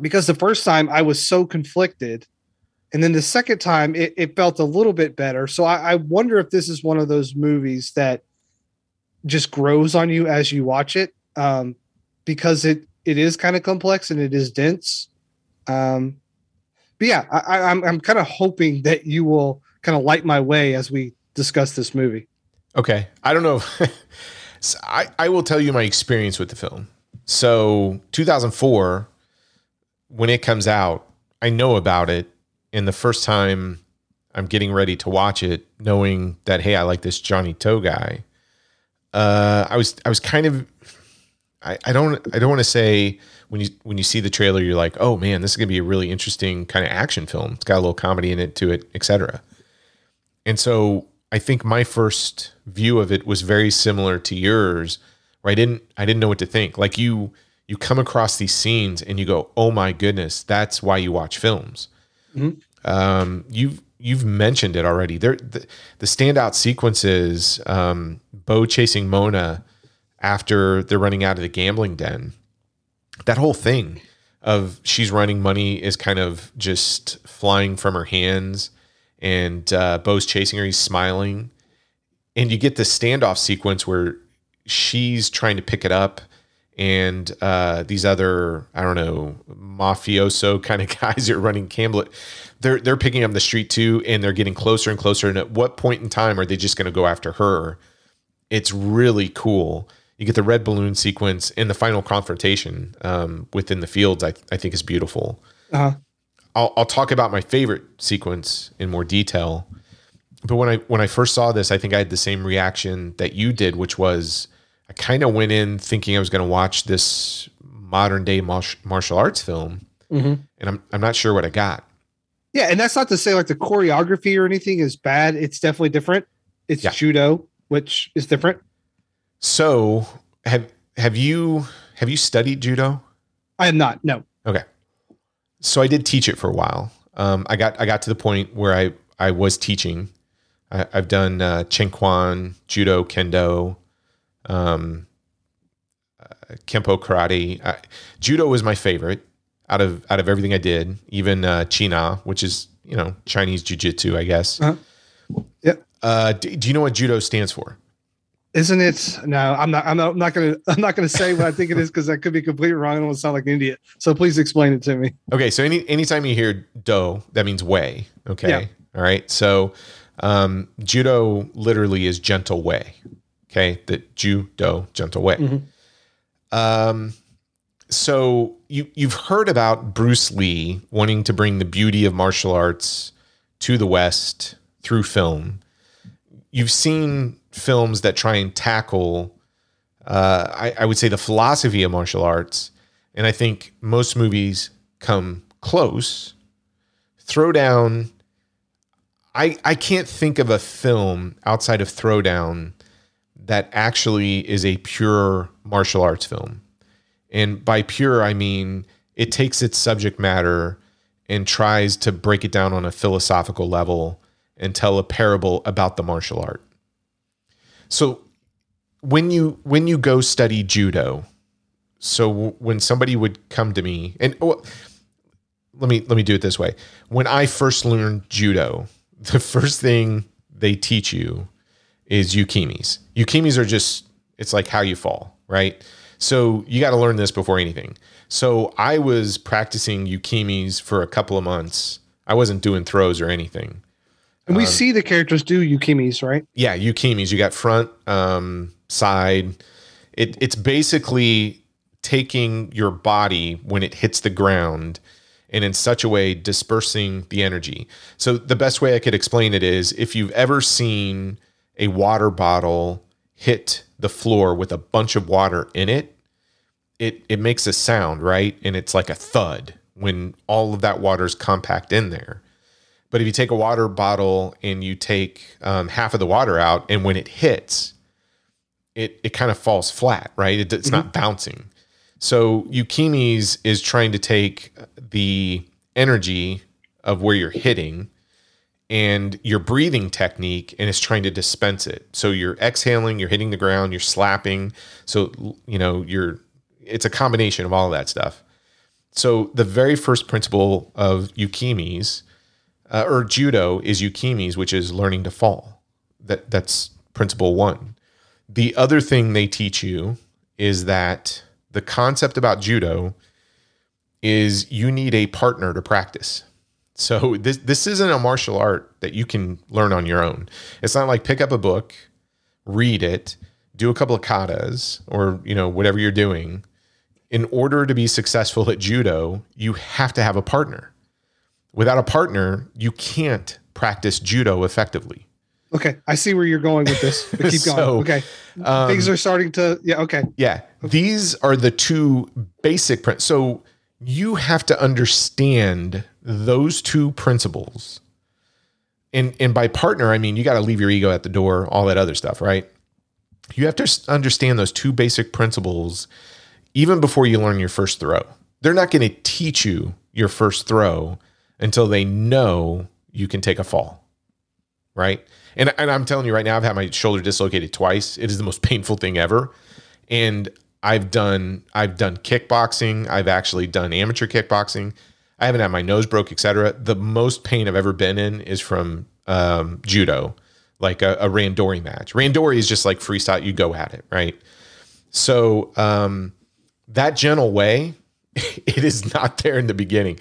because the first time I was so conflicted. And then the second time it, it felt a little bit better. So I, I wonder if this is one of those movies that just grows on you as you watch it. Um, because it it is kind of complex and it is dense. Um, but yeah, I, I'm I'm kind of hoping that you will kind of light my way as we discuss this movie. Okay. I don't know. So I, I will tell you my experience with the film. So 2004, when it comes out, I know about it. And the first time I'm getting ready to watch it, knowing that, hey, I like this Johnny To guy, uh, I was I was kind of I, I don't I don't want to say when you when you see the trailer, you're like, oh man, this is gonna be a really interesting kind of action film. It's got a little comedy in it to it, etc. And so I think my first view of it was very similar to yours, where I didn't I didn't know what to think. Like you you come across these scenes and you go, "Oh my goodness, that's why you watch films." Um, you've you've mentioned it already. There the, the standout sequences, um, Bo chasing Mona after they're running out of the gambling den. That whole thing of she's running money is kind of just flying from her hands and uh, Bo's chasing her. He's smiling, and you get this standoff sequence where she's trying to pick it up, and uh, these other I don't know mafioso kind of guys that are running Campbell. They're they're picking up the street too, and they're getting closer and closer. And at what point in time are they just going to go after her? It's really cool. You get the red balloon sequence and the final confrontation um, within the fields. I, I think is beautiful. Uh-huh. I'll, I'll talk about my favorite sequence in more detail. But when I when I first saw this, I think I had the same reaction that you did, which was I kind of went in thinking I was going to watch this modern day martial arts film, and I'm I'm not sure what I got. Yeah, and that's not to say like the choreography or anything is bad. It's definitely different. It's Yeah. judo, which is different. So have have you have you studied judo? I am not. No. Okay. So I did teach it for a while. Um, I got I got to the point where I I was teaching. I, I've done uh, Judo, Kendo. Um, kempo karate. Uh, judo was my favorite out of out of everything I did. Even uh, Chin Na, which is you know Chinese jiu-jitsu, I guess. Uh-huh. Yeah. Uh, do, do you know what judo stands for? Isn't it? No, I'm not. I'm not, I'm not gonna. I'm not gonna say what I think it is because I could be completely wrong. I don't want to sound like an idiot. So please explain it to me. Okay, so any anytime you hear do, that means way. Okay, Yeah. all right. So um, judo literally is gentle way. Okay, the judo gentle way. Um, so you you've heard about Bruce Lee wanting to bring the beauty of martial arts to the West through film. You've seen films that try and tackle, uh, I, I would say, the philosophy of martial arts, and I think most movies come close. Throwdown. I I can't think of a film outside of Throwdown that actually is a pure martial arts film. And by pure, I mean it takes its subject matter and tries to break it down on a philosophical level and tell a parable about the martial art. So when you when you go study judo, so when somebody would come to me and well, let me let me do it this way. When I first learned judo, the first thing they teach you is ukemis. Ukemis are just it's like how you fall, right? So you got to learn this before anything. So I was practicing ukemis for a couple of months. I wasn't doing throws or anything. And we see the characters do ukemis, right? Yeah, ukemis. You got front, um, side. It, it's basically taking your body when it hits the ground and in such a way dispersing the energy. So the best way I could explain it is if you've ever seen a water bottle hit the floor with a bunch of water in it, it it makes a sound, right? And it's like a thud when all of that water's compact in there. But if you take a water bottle and you take um, half of the water out, and when it hits, it it kind of falls flat, right? It, it's not bouncing. So Ukemis is trying to take the energy of where you're hitting and your breathing technique and it's trying to dispense it. So you're exhaling, you're hitting the ground, you're slapping. So you know, you're it's a combination of all of that stuff. So the very first principle of Ukemis uh, or judo is ukemis, which is learning to fall. That that's principle one. The other thing they teach you is that the concept about judo is you need a partner to practice. So this this isn't a martial art that you can learn on your own. It's not like pick up a book, read it, do a couple of katas or you know whatever you're doing. In order to be successful at judo, you have to have a partner. Without a partner, you can't practice judo effectively. Okay, I see where you're going with this. But keep going. So, okay, things um, are starting to. Yeah. Okay. Yeah, these are the two basic principles. So you have to understand those two principles. And and by partner, I mean you got to leave your ego at the door, all that other stuff, right? You have to understand those two basic principles even before you learn your first throw. They're not going to teach you your first throw until they know you can take a fall. Right? And and I'm telling you right now I've had my shoulder dislocated twice. It is the most painful thing ever. And I've done I've done kickboxing, I've actually done amateur kickboxing. I haven't had my nose broke, etc. The most pain I've ever been in is from um, judo, like a, a randori match. Randori is just like freestyle; you go at it, right? So um, that gentle way, it is not there in the beginning.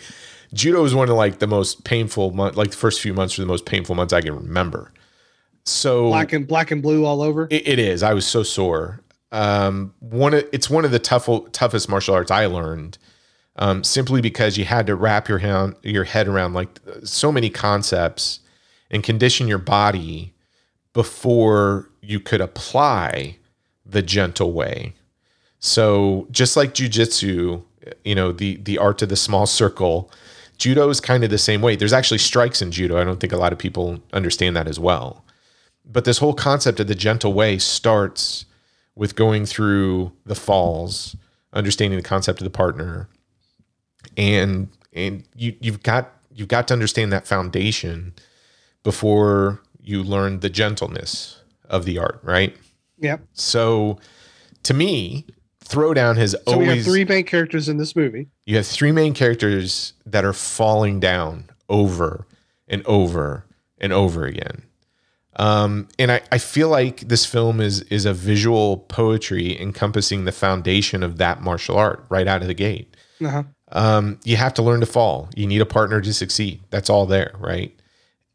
Judo is one of like the most painful month, like the first few months are the most painful months I can remember. So Black and black and blue all over. it, it is. I was so sore. Um, one of it's one of the tough, toughest martial arts I learned, um, simply because you had to wrap your hand, your head around like so many concepts and condition your body before you could apply the gentle way. So just like jujitsu, you know, the the art of the small circle, judo is kind of the same way. There's actually strikes in judo. I don't think a lot of people understand that as well. But this whole concept of the gentle way starts with going through the falls, understanding the concept of the partner, and and you you've got you've got to understand that foundation before you learn the gentleness of the art, right? Yep. So to me, Throwdown has So always we have three main characters in this movie. you have three main characters that are falling down over and over and over again. Um, and I, I feel like this film is is a visual poetry encompassing the foundation of that martial art right out of the gate. Uh-huh. Um, you have to learn to fall. You need a partner to succeed. That's all there, right?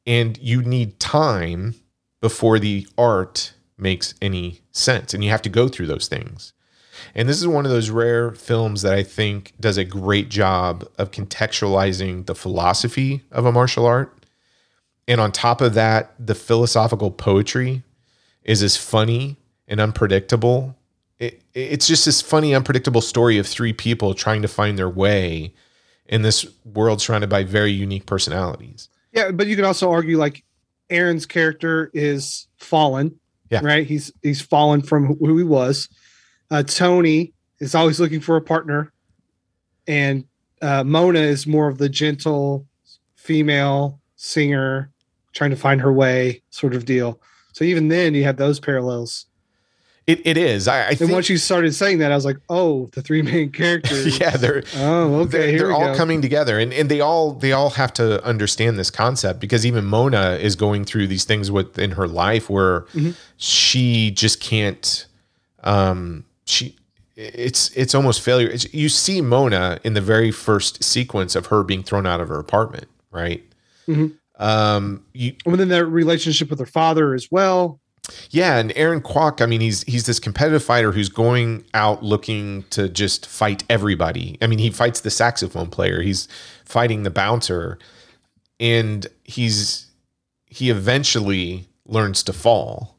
And you need time before the art makes any sense. And you have to go through those things. And this is one of those rare films that I think does a great job of contextualizing the philosophy of a martial art. And on top of that, the philosophical poetry is as funny and unpredictable. It, it's just this funny, unpredictable story of three people trying to find their way in this world surrounded by very unique personalities. Yeah, but you could also argue like Aaron's character is fallen. Yeah. Right. He's he's fallen from who he was. Uh, Tony is always looking for a partner, and uh, Mona is more of the gentle female singer trying to find her way sort of deal. So even then, you have those parallels. It, it is. I, I And think. once you started saying that, I was like, oh, the three main characters. yeah, they're Oh, okay. they're, here they're all go. coming together and, and they all they all have to understand this concept because even mona is going through these things within her life where Mm-hmm. she just can't um she it's it's almost failure it's, you see mona in the very first sequence of her being thrown out of her apartment right Mhm. Um you And then their relationship with her father as well. yeah, and Aaron Kwok, I mean, he's he's this competitive fighter who's going out looking to just fight everybody. I mean, he fights the saxophone player, he's fighting the bouncer, and he's he eventually learns to fall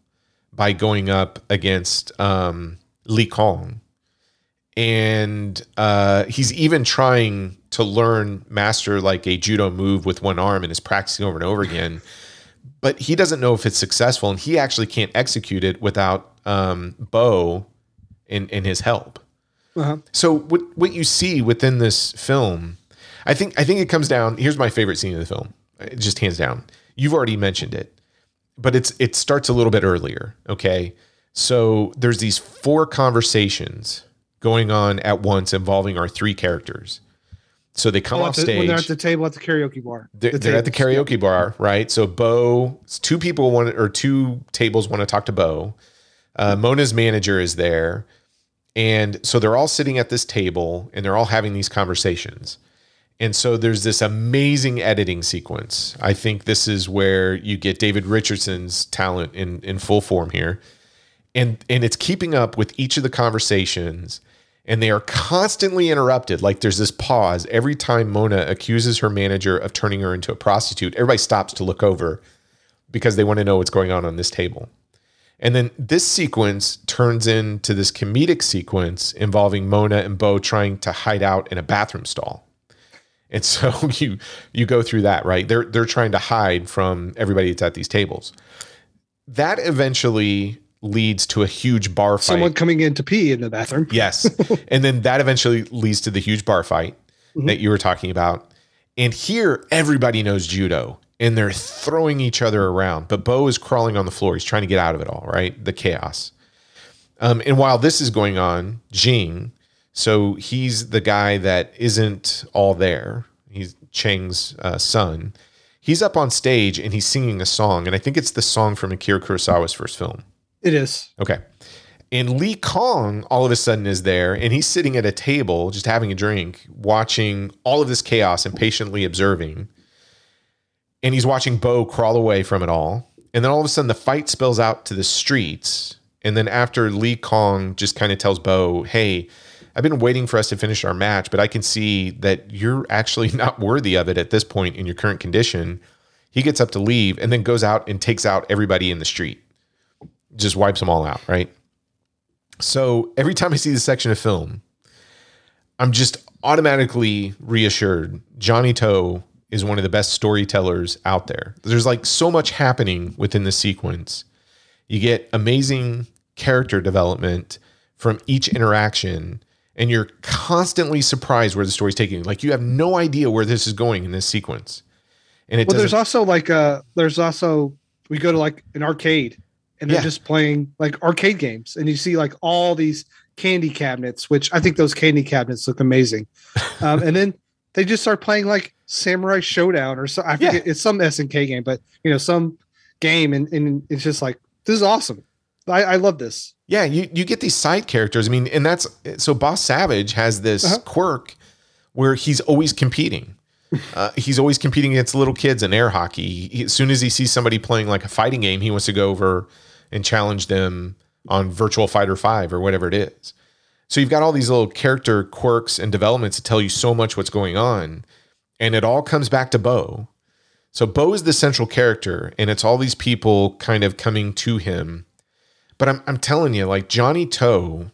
by going up against um, Lee Kong, and uh, he's even trying to learn master like a judo move with one arm and is practicing over and over again but he doesn't know if it's successful and he actually can't execute it without um, Bo in, in his help. Uh-huh. So what what you see within this film, I think I think it comes down. Here's my favorite scene of the film, just hands down. You've already mentioned it, but it's it starts a little bit earlier. Okay, so there's these four conversations going on at once involving our three characters. So they come Oh, off the- stage when they're at the table at the karaoke bar. they're, they're at the karaoke bar, right? So Bo, two people want or two tables want to talk to Bo. Uh, Mona's manager is there, and so they're all sitting at this table and they're all having these conversations. And so there's this amazing editing sequence. I think this is where you get David Richardson's talent in in full form here. And and it's keeping up with each of the conversations and they are constantly interrupted. Like there's this pause every time Mona accuses her manager of turning her into a prostitute. Everybody stops to look over because they want to know what's going on on this table. And then this sequence turns into this comedic sequence involving Mona and Bo trying to hide out in a bathroom stall. And so you you go through that, right? They're they're trying to hide from everybody that's at these tables. That eventually leads to a huge bar fight. Someone coming in to pee in the bathroom. Yes. and then that eventually leads to the huge bar fight Mm-hmm. that you were talking about. And here, everybody knows judo and they're throwing each other around. But Bo is crawling on the floor. He's trying to get out of it all, right? The chaos. Um, and while this is going on, Jing, so he's the guy that isn't all there. He's Cheng's uh, son. He's up on stage and he's singing a song. And I think it's the song from Akira Kurosawa's first film. It is. Okay. And Lee Kong all of a sudden is there and he's sitting at a table just having a drink, watching all of this chaos and patiently observing. And he's watching Bo crawl away from it all. And then all of a sudden the fight spills out to the streets. And then after Lee Kong just kind of tells Bo, hey, I've been waiting for us to finish our match, but I can see that you're actually not worthy of it at this point in your current condition. He gets up to leave and then goes out and takes out everybody in the street just wipes them all out, right? So every time I see this section of film, I'm just automatically reassured Johnny To is one of the best storytellers out there. There's like so much happening within the sequence. You get amazing character development from each interaction, and you're constantly surprised where the story's taking. you. Like you have no idea where this is going in this sequence. And it Well, there's also like uh there's also we go to like an arcade and they're Yeah. just playing like arcade games and you see like all these candy cabinets, which I think those candy cabinets look amazing. Um, and then they just start playing like Samurai Showdown or so. I forget Yeah. it's some SNK game, but you know some game, and, and it's just like this is awesome. I, I love this. Yeah, you you get these side characters. I mean, and that's so Boss Savage has this Uh-huh. quirk where he's always competing. Uh, he's always competing against little kids in air hockey. He- as soon as he sees somebody playing like a fighting game, he wants to go over and challenge them on Virtua Fighter 5 or whatever it is. So you've got all these little character quirks and developments to tell you so much what's going on. And it all comes back to Bo. So Bo is the central character, and it's all these people kind of coming to him. But I'm, I'm telling you, like Johnny To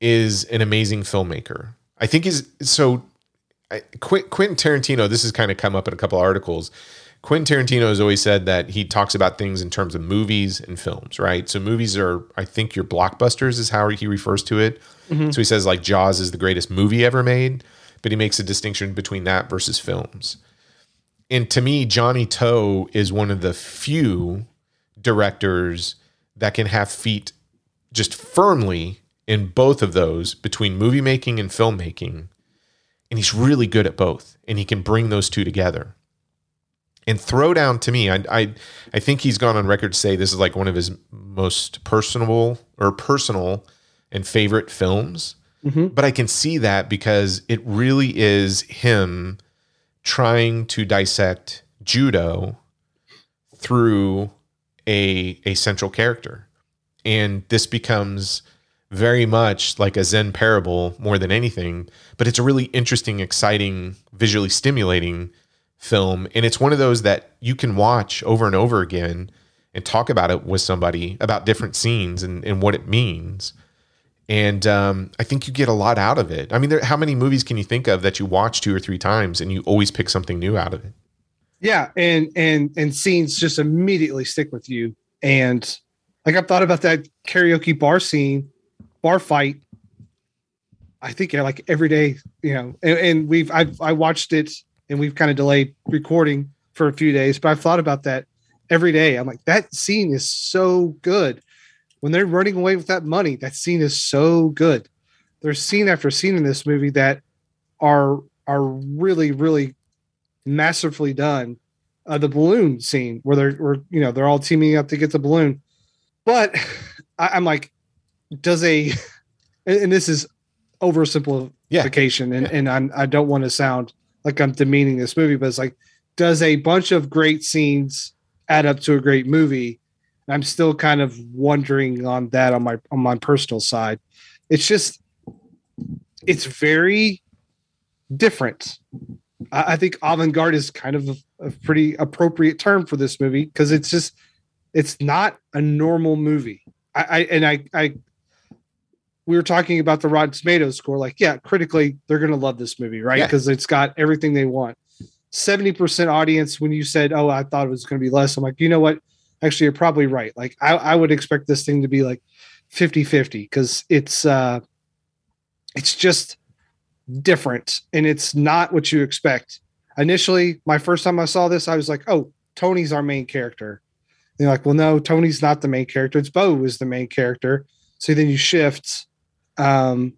is an amazing filmmaker. I think he's so. I, Quentin Tarantino, this has kind of come up in a couple articles. Quentin Tarantino has always said that he talks about things in terms of movies and films, right? So movies are, I think, your blockbusters is how he refers to it. Mm-hmm. So he says like Jaws is the greatest movie ever made, but he makes a distinction between that versus films. And to me, Johnny To is one of the few directors that can have feet just firmly in both of those between movie making and filmmaking. And he's really good at both. And he can bring those two together. And Throwdown to me, I, I I think he's gone on record to say this is like one of his most personable or personal and favorite films. Mm-hmm. But I can see that because it really is him trying to dissect judo through a a central character. And this becomes very much like a Zen parable more than anything, but it's a really interesting, exciting, visually stimulating film. And it's one of those that you can watch over and over again and talk about it with somebody about different scenes and, and what it means. And um, I think you get a lot out of it. I mean, there, how many movies can you think of that you watch two or three times and you always pick something new out of it? Yeah, and and and scenes just immediately stick with you. And like I've thought about that karaoke bar scene, bar fight. I think yeah, like every day, you know, and, and we've I've I watched it and we've kind of delayed recording for a few days, but I've thought about that every day. I'm like, that scene is so good. When they're running away with that money, that scene is so good. There's scene after scene in this movie that are are really, really masterfully done. Uh, the balloon scene where they're where you know they're all teaming up to get the balloon, but I, I'm like, does a and, this is oversimplification, and and I'm, I don't want to sound like I'm demeaning this movie, but it's like, does a bunch of great scenes add up to a great movie? And I'm still kind of wondering on that on my on my personal side. It's just, it's very different. I, I think avant-garde is kind of a, a pretty appropriate term for this movie because it's just it's not a normal movie. I, I and I I we were talking about the Rotten Tomatoes score. Like, yeah, critically, they're gonna love this movie, right? Yeah. Because it's got everything they want. 70% audience when you said, Oh, I thought it was gonna be less. I'm like, you know what? Actually, you're probably right. Like, I, I would expect this thing to be like 50-50 because it's uh it's just different and it's not what you expect. Initially, my first time I saw this, I was like, oh, Tony's our main character. And you're like, well, no, Tony's not the main character. It's Bo is the main character. So then you shift. Um,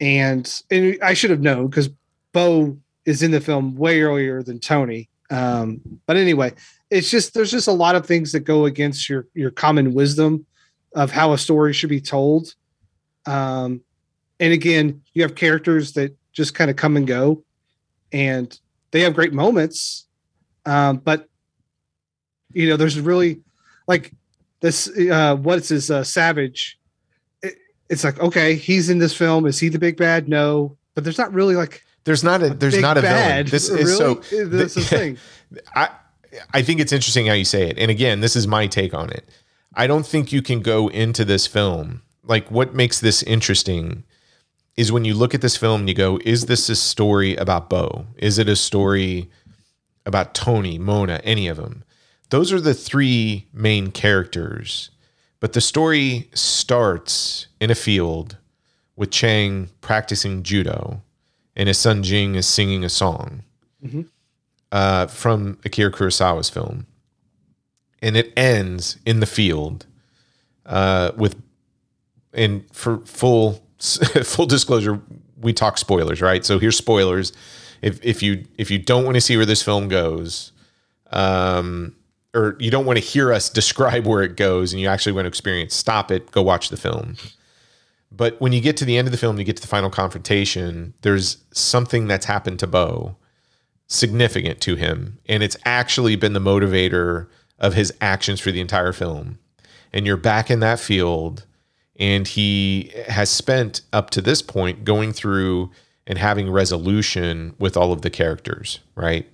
and, and I should have known because Bo is in the film way earlier than Tony. Um, but anyway, it's just there's just a lot of things that go against your your common wisdom of how a story should be told. Um, and again, you have characters that just kind of come and go, and they have great moments. Um, but you know, there's really like this. Uh, what's his uh, Savage? It, it's like okay, he's in this film. Is he the big bad? No, but there's not really like There's not a there's not a bad. villain. This really? is so That's the thing. I I think it's interesting how you say it. And again, this is my take on it. I don't think you can go into this film like what makes this interesting is when you look at this film and you go, is this a story about Bo? Is it a story about Tony, Mona, any of them? Those are the three main characters. But the story starts in a field with Chang practicing judo and his son Jing is singing a song uh, from Akira Kurosawa's film. And it ends in the field uh, with and for full full disclosure, we talk spoilers, right? So here's spoilers. If if you if you don't want to see where this film goes, um, or you don't want to hear us describe where it goes, and you actually want to experience, stop it, go watch the film. But when you get to the end of the film, you get to the final confrontation. There's something that's happened to Bo, significant to him, and it's actually been the motivator of his actions for the entire film. And you're back in that field and he has spent up to this point going through and having resolution with all of the characters, right?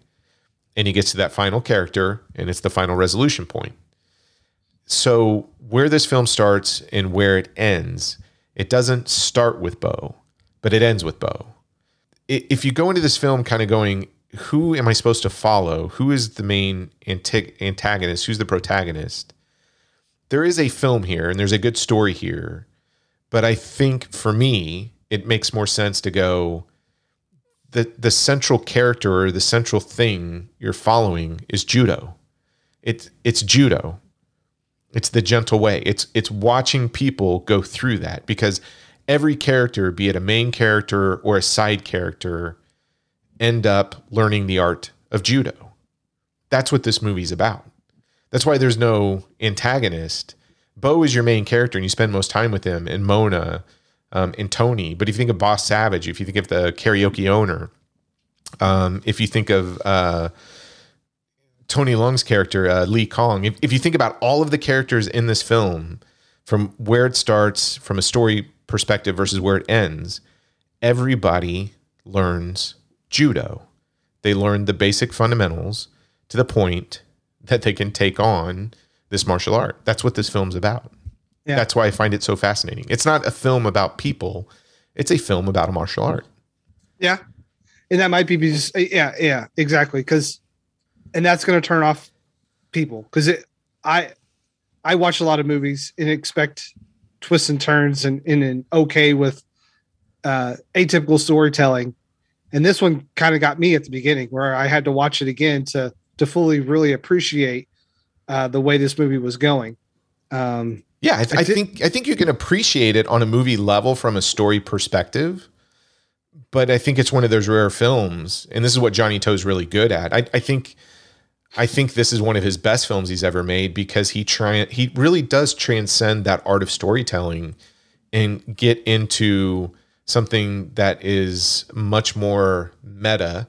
And he gets to that final character and it's the final resolution point. So, where this film starts and where it ends, it doesn't start with Bo, but it ends with Bo. If you go into this film kind of going, who am I supposed to follow? Who is the main antagonist? Who's the protagonist? there is a film here and there's a good story here, but I think for me, it makes more sense to go the the central character or the central thing you're following is judo. It's it's judo. It's the gentle way. It's it's watching people go through that because every character, be it a main character or a side character, end up learning the art of judo. That's what this movie's about. That's why there's no antagonist. Bo is your main character, and you spend most time with him, and Mona, um, and Tony. But if you think of Boss Savage, if you think of the karaoke owner, um, if you think of uh, Tony Leung's character, uh, Lee Kong, if, if you think about all of the characters in this film, from where it starts, from a story perspective versus where it ends, everybody learns judo. They learn the basic fundamentals to the point that they can take on this martial art. That's what this film's about. Yeah. That's why I find it so fascinating. It's not a film about people, it's a film about a martial art. Yeah. And that might be because, yeah, yeah, exactly. Because, and that's going to turn off people because it, I, I watch a lot of movies and expect twists and turns and, and, and okay with uh, atypical storytelling. And this one kind of got me at the beginning where I had to watch it again to to fully really appreciate uh, the way this movie was going. Um, yeah, I, th- I, think I think you can appreciate it on a movie level from a story perspective, but I think it's one of those rare films, and this is what Johnny To's really good at. I, I think I think this is one of his best films he's ever made because he try he really does transcend that art of storytelling and get into something that is much more meta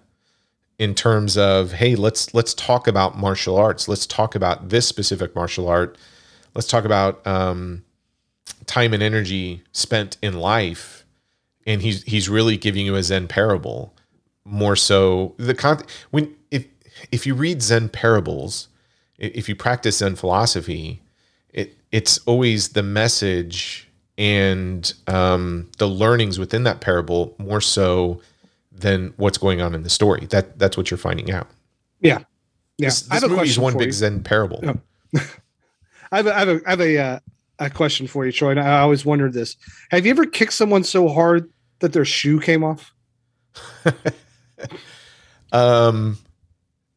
in terms of hey let's let's talk about martial arts let's talk about this specific martial art let's talk about um, time and energy spent in life and he's he's really giving you a zen parable more so the con when if if you read zen parables if you practice zen philosophy it it's always the message and um, the learnings within that parable more so than what's going on in the story. That that's what you're finding out. Yeah, yeah. This, this movie is one big you. Zen parable. Yeah. I have a, I have a, I have a, uh, a question for you, Troy. And I always wondered this: Have you ever kicked someone so hard that their shoe came off? um,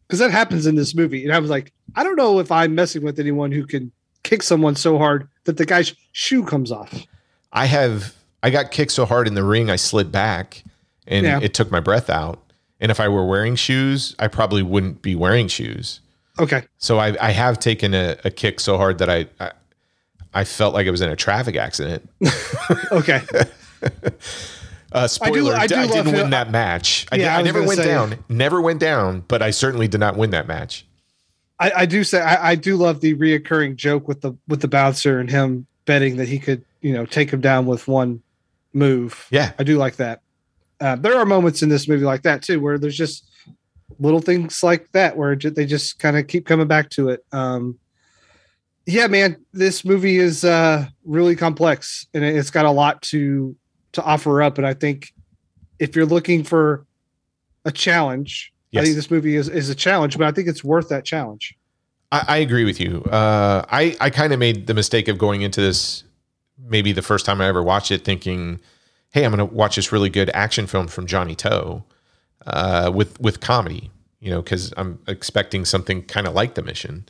because that happens in this movie, and I was like, I don't know if I'm messing with anyone who can kick someone so hard that the guy's shoe comes off. I have. I got kicked so hard in the ring, I slid back and yeah. it took my breath out. And if I were wearing shoes, I probably wouldn't be wearing shoes. Okay. So I, I have taken a, a kick so hard that I, I, I felt like it was in a traffic accident. okay. uh, spoiler: I, do, I, do I didn't win that match. I, yeah, did, I, never went say, down. Never went down, but I certainly did not win that match. I, I do say I, do love the reoccurring joke with the with the bouncer and him betting that he could you know take him down with one move. Yeah, I do like that. Uh, there are moments in this movie like that too, where there's just little things like that where they just kind of keep coming back to it. Um, yeah, man, this movie is uh, really complex and it's got a lot to to offer up. And I think if you're looking for a challenge, yes. I think this movie is is a challenge, but I think it's worth that challenge. I, I agree with you. Uh, I I kind of made the mistake of going into this maybe the first time I ever watched it, thinking hey, I'm going to watch this really good action film from Johnny To uh, with with comedy, you know, because I'm expecting something kind of like The Mission.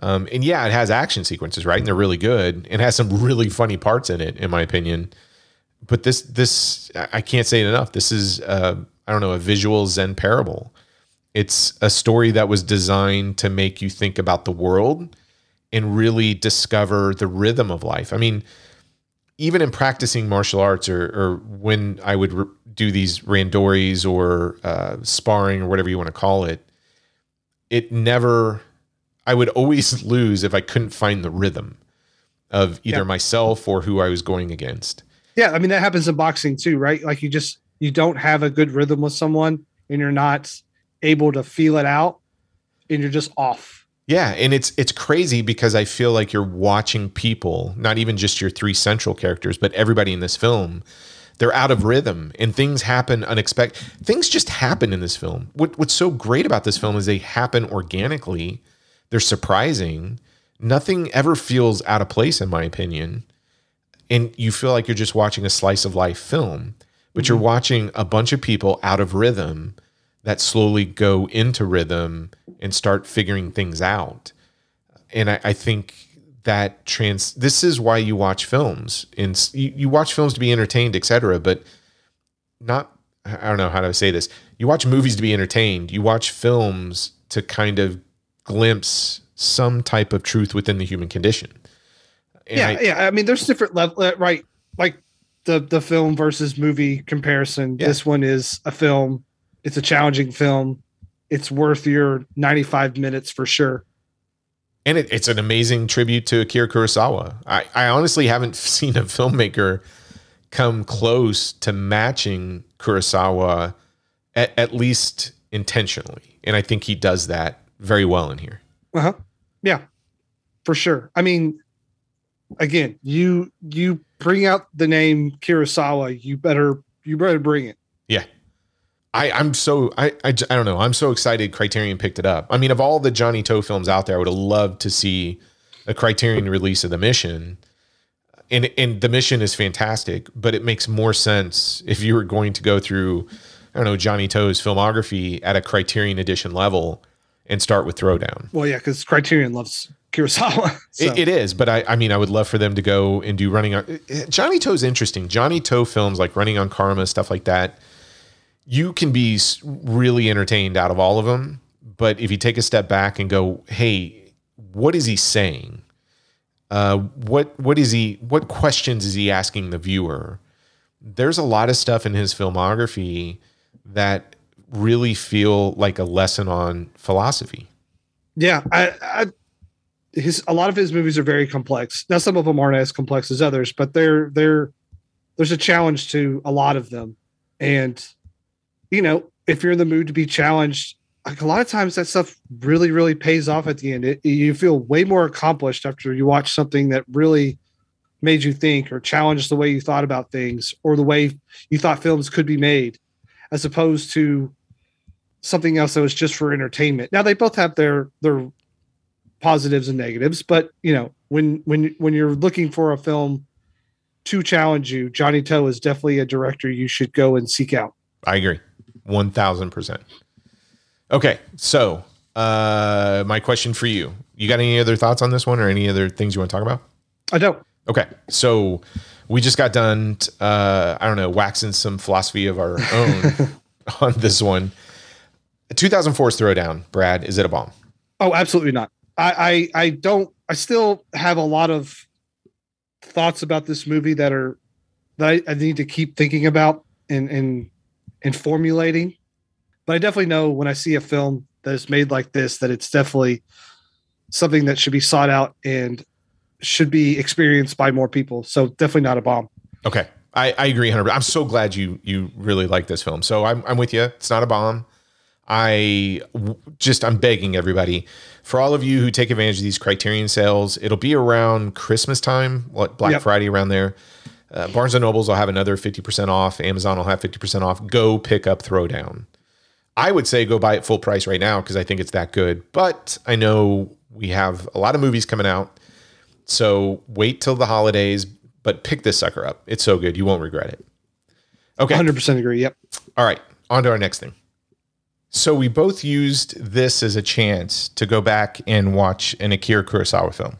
Um, and yeah, it has action sequences, right? And they're really good and has some really funny parts in it, in my opinion. But this, this, I can't say it enough. This is, uh, I don't know, a visual Zen parable. It's a story that was designed to make you think about the world and really discover the rhythm of life. I mean, even in practicing martial arts or, or when I would re- do these randoris or uh, sparring or whatever you want to call it, it never, I would always lose if I couldn't find the rhythm of either yeah. myself or who I was going against. Yeah. I mean, that happens in boxing too, right? Like you just, you don't have a good rhythm with someone and you're not able to feel it out and you're just off yeah, and it's it's crazy because I feel like you're watching people, not even just your three central characters, but everybody in this film. They're out of rhythm and things happen unexpected. Things just happen in this film. What what's so great about this film is they happen organically. They're surprising. Nothing ever feels out of place in my opinion. And you feel like you're just watching a slice of life film, but mm-hmm. you're watching a bunch of people out of rhythm that slowly go into rhythm and start figuring things out. And I, I think that trans this is why you watch films and you, you watch films to be entertained, etc. But not I don't know how to say this. You watch movies to be entertained. You watch films to kind of glimpse some type of truth within the human condition. And yeah, I, yeah. I mean, there's different level, right? Like the the film versus movie comparison. Yeah. This one is a film it's a challenging film. It's worth your 95 minutes for sure. And it, it's an amazing tribute to Akira Kurosawa. I, I honestly haven't seen a filmmaker come close to matching Kurosawa at, at least intentionally. And I think he does that very well in here. Uh huh. Yeah, for sure. I mean, again, you you bring out the name Kurosawa, you better you better bring it. Yeah. I, I'm so I, I I don't know. I'm so excited Criterion picked it up. I mean, of all the Johnny To films out there, I would have loved to see a Criterion release of the mission. And and the mission is fantastic, but it makes more sense if you were going to go through, I don't know, Johnny To's filmography at a Criterion edition level and start with Throwdown. Well, yeah, because Criterion loves Kurosawa. So. It, it is, but I, I mean, I would love for them to go and do running on. Johnny To's interesting. Johnny To films like Running on Karma, stuff like that you can be really entertained out of all of them. But if you take a step back and go, hey, what is he saying? Uh, what what is he? What questions is he asking the viewer? There's a lot of stuff in his filmography that really feel like a lesson on philosophy. Yeah, I, I his a lot of his movies are very complex. Now some of them aren't as complex as others, but they're they're there's a challenge to a lot of them, and you know, if you're in the mood to be challenged, like a lot of times that stuff really, really pays off at the end. It, you feel way more accomplished after you watch something that really made you think or challenged the way you thought about things or the way you thought films could be made, as opposed to something else that was just for entertainment. Now they both have their their positives and negatives, but you know, when when when you're looking for a film to challenge you, Johnny To is definitely a director you should go and seek out. I agree. 1000%. Okay. So, uh, my question for you you got any other thoughts on this one or any other things you want to talk about? I don't. Okay. So, we just got done, uh, I don't know, waxing some philosophy of our own on this one. 2004's Throwdown, Brad, is it a bomb? Oh, absolutely not. I, I, I don't, I still have a lot of thoughts about this movie that are, that I, I need to keep thinking about and, and in formulating. But I definitely know when I see a film that is made like this that it's definitely something that should be sought out and should be experienced by more people. So definitely not a bomb. Okay. I, I agree 100 I'm so glad you you really like this film. So I'm I'm with you. It's not a bomb. I just I'm begging everybody for all of you who take advantage of these Criterion sales. It'll be around Christmas time, what Black yep. Friday around there. Uh, Barnes and Nobles will have another 50% off. Amazon will have 50% off. Go pick up Throwdown. I would say go buy it full price right now because I think it's that good. But I know we have a lot of movies coming out. So wait till the holidays, but pick this sucker up. It's so good. You won't regret it. Okay. 100% agree. Yep. All right. On to our next thing So we both used this as a chance to go back and watch an Akira Kurosawa film.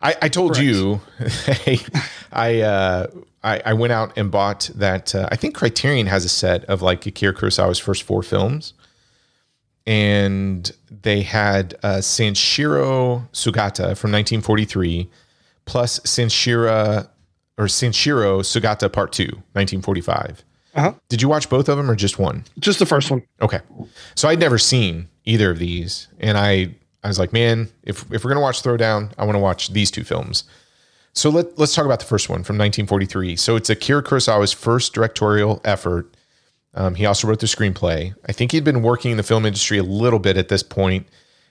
I, I told Correct. you, I, uh, I I went out and bought that. Uh, I think Criterion has a set of like Akira Kurosawa's first four films, and they had uh, Sanshiro Sugata from 1943, plus Sanshira or Sanshiro Sugata Part Two, 1945. Uh-huh. Did you watch both of them or just one? Just the first one. Okay. So I'd never seen either of these. And I, I was like, man, if, if we're going to watch Throwdown, I want to watch these two films. So let, let's talk about the first one from 1943. So it's Akira Kurosawa's first directorial effort. Um, he also wrote the screenplay. I think he'd been working in the film industry a little bit at this point,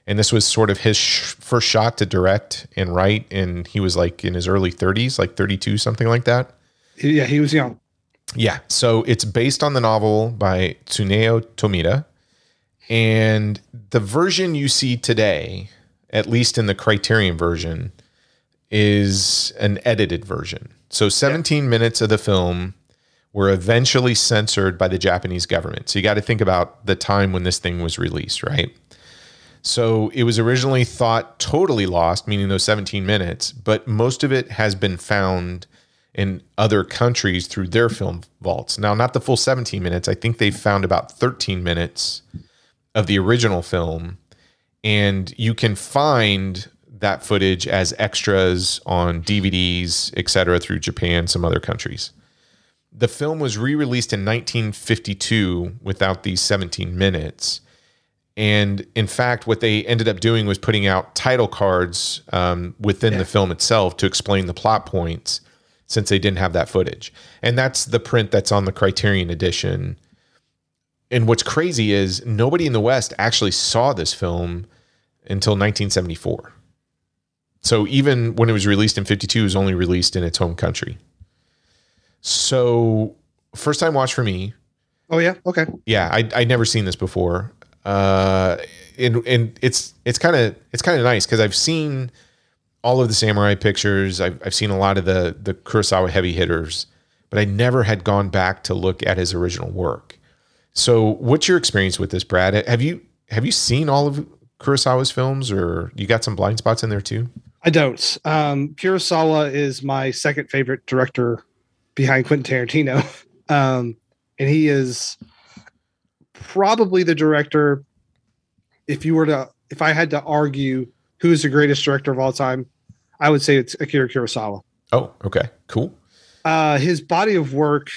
and this was sort of his sh- first shot to direct and write. And he was like in his early 30s, like 32, something like that. Yeah, he was young. Yeah. So it's based on the novel by Tsuneo Tomita. And the version you see today, at least in the Criterion version, is an edited version. So 17 minutes of the film were eventually censored by the Japanese government. So you got to think about the time when this thing was released, right? So it was originally thought totally lost, meaning those 17 minutes, but most of it has been found in other countries through their film vaults. Now, not the full 17 minutes. I think they found about 13 minutes of the original film, and you can find that footage as extras on DVDs, et cetera, through Japan, some other countries. The film was re released in 1952 without these 17 minutes. And in fact, what they ended up doing was putting out title cards um, within the film itself to explain the plot points since they didn't have that footage. And that's the print that's on the Criterion edition. And what's crazy is nobody in the West actually saw this film until 1974. So even when it was released in 52, it was only released in its home country. So first time watch for me. Oh yeah. Okay. Yeah, I I'd never seen this before. Uh and and it's it's kind of it's kind of nice cuz I've seen all of the samurai pictures. I've I've seen a lot of the the Kurosawa heavy hitters, but I never had gone back to look at his original work. So, what's your experience with this, Brad? Have you have you seen all of Kurosawa's films, or you got some blind spots in there too? I don't. Um, Kurosawa is my second favorite director behind Quentin Tarantino. Um, and he is probably the director. If you were to, if I had to argue who is the greatest director of all time, I would say it's Akira Kurosawa. Oh, okay, cool. Uh, his body of work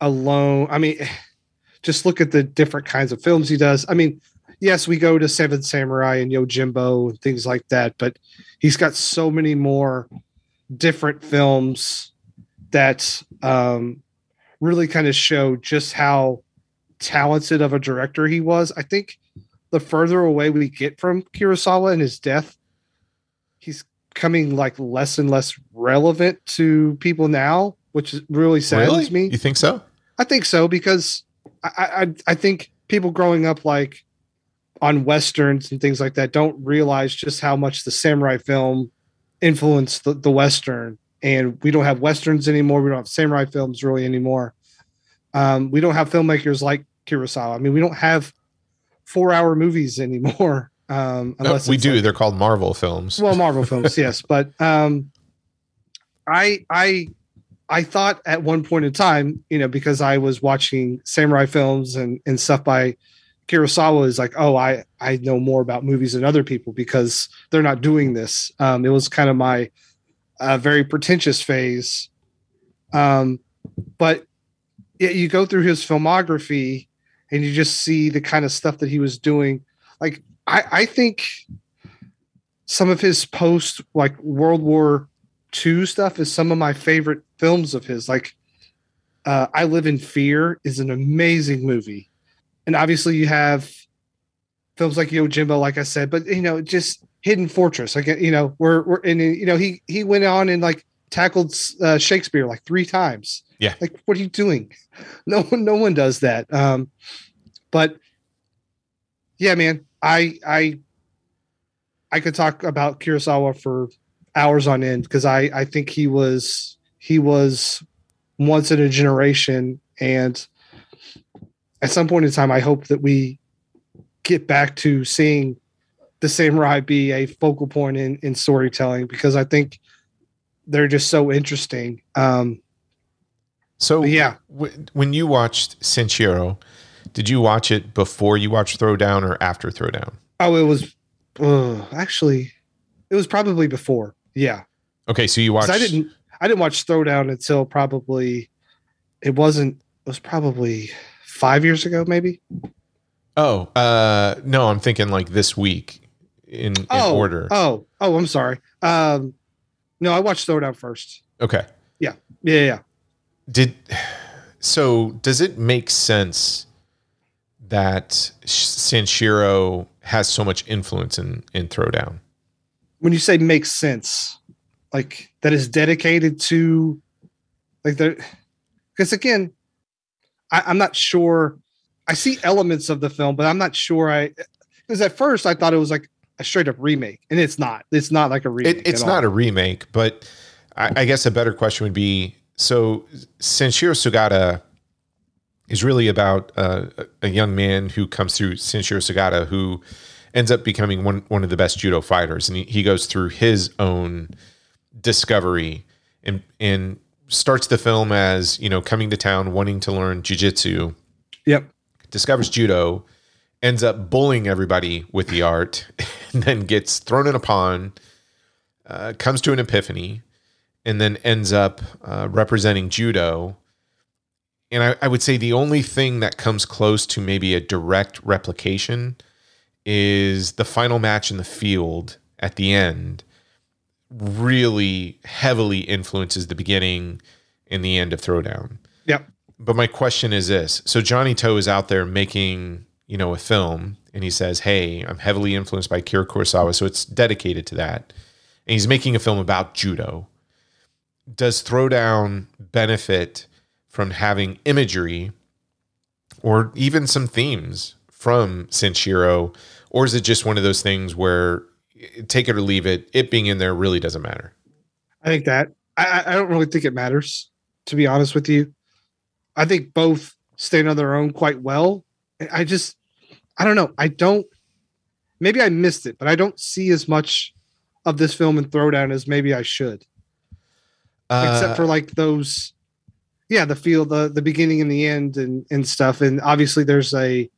alone, I mean, just look at the different kinds of films he does. I mean, yes, we go to Seven Samurai and Yojimbo and things like that, but he's got so many more different films that um, really kind of show just how talented of a director he was. I think the further away we get from Kurosawa and his death, he's coming like less and less relevant to people now, which really saddens me. You think so? I think so because I, I I think people growing up like on westerns and things like that don't realize just how much the samurai film influenced the, the western. And we don't have westerns anymore. We don't have samurai films really anymore. Um, we don't have filmmakers like Kurosawa. I mean, we don't have four-hour movies anymore. Um, No, unless we do. like- They're called Marvel films. well marvel films yes but um i i i thought at one point in time you know because i was watching samurai films and and stuff by kurosawa is like oh i i know more about movies than other people because they're not doing this. Um it was kind of my uh, very pretentious phase. Um but yeah, you go through his filmography and you just see the kind of stuff that he was doing. Like i i think some of his post like World War II stuff is some of my favorite films of his. Like uh, I Live in Fear is an amazing movie. And obviously you have films like Yo Yojimbo, like I said, but you know, just Hidden Fortress. Like you know, we're we're and you know, he he went on and like tackled uh, Shakespeare like three times. Yeah. Like what are you doing? No one no one does that. Um but yeah, man, I I I could talk about Kurosawa for hours on end because I I think he was he was once in a generation and at some point in time, I hope that we get back to seeing the samurai be a focal point in, in storytelling because I think they're just so interesting. Um, So yeah. w- when you watched Senshiro, did you watch it before you watched Throwdown or after Throwdown? oh, it was uh, actually it was probably before. Yeah, Okay, so you watched. I didn't I didn't watch Throwdown until probably it wasn't it was probably five years ago, maybe. Oh, uh, no, I'm thinking like this week in, in oh, order. Oh, oh, I'm sorry. Um, no, I watched Throwdown first. Okay. Yeah, yeah, yeah. Did so? Does it make sense that Sh- Sanshiro has so much influence in in Throwdown? When you say makes sense, like that is dedicated to, like there, because again, I, I'm not sure. I see elements of the film, but I'm not sure. I because at first I thought it was like a straight up remake, and it's not. It's not like a remake. It, it's not a remake, but I, I guess a better question would be: so Senshiro Sugata is really about uh, a- a young man who comes through Senshiro Sugata who ends up becoming one one of the best judo fighters, and he, he goes through his own discovery and and starts the film as you know coming to town wanting to learn jujitsu Yep. discovers judo, ends up bullying everybody with the art, and then gets thrown in a pond, uh, comes to an epiphany, and then ends up uh, representing judo. And I, I would say the only thing that comes close to maybe a direct replication is the final match in the field at the end really heavily influences the beginning and the end of Throwdown. Yep. but my question is this. So johnny to is out there making you know a film and he says hey i'm heavily influenced by kira kurosawa. So it's dedicated to that. And he's making a film about judo. Does throwdown benefit from having imagery or even some themes from Senshiro or is it just one of those things where take it or leave it it being in there really doesn't matter I think that I, I- don't really think it matters, to be honest with you. I think both stand on their own quite well. I- just, I don't know. I don't. Maybe I missed it, but I don't see as much of this film in Throwdown as maybe I should, except Uh, for like those, yeah, the feel, the the beginning and the end, and and stuff. And obviously, there's a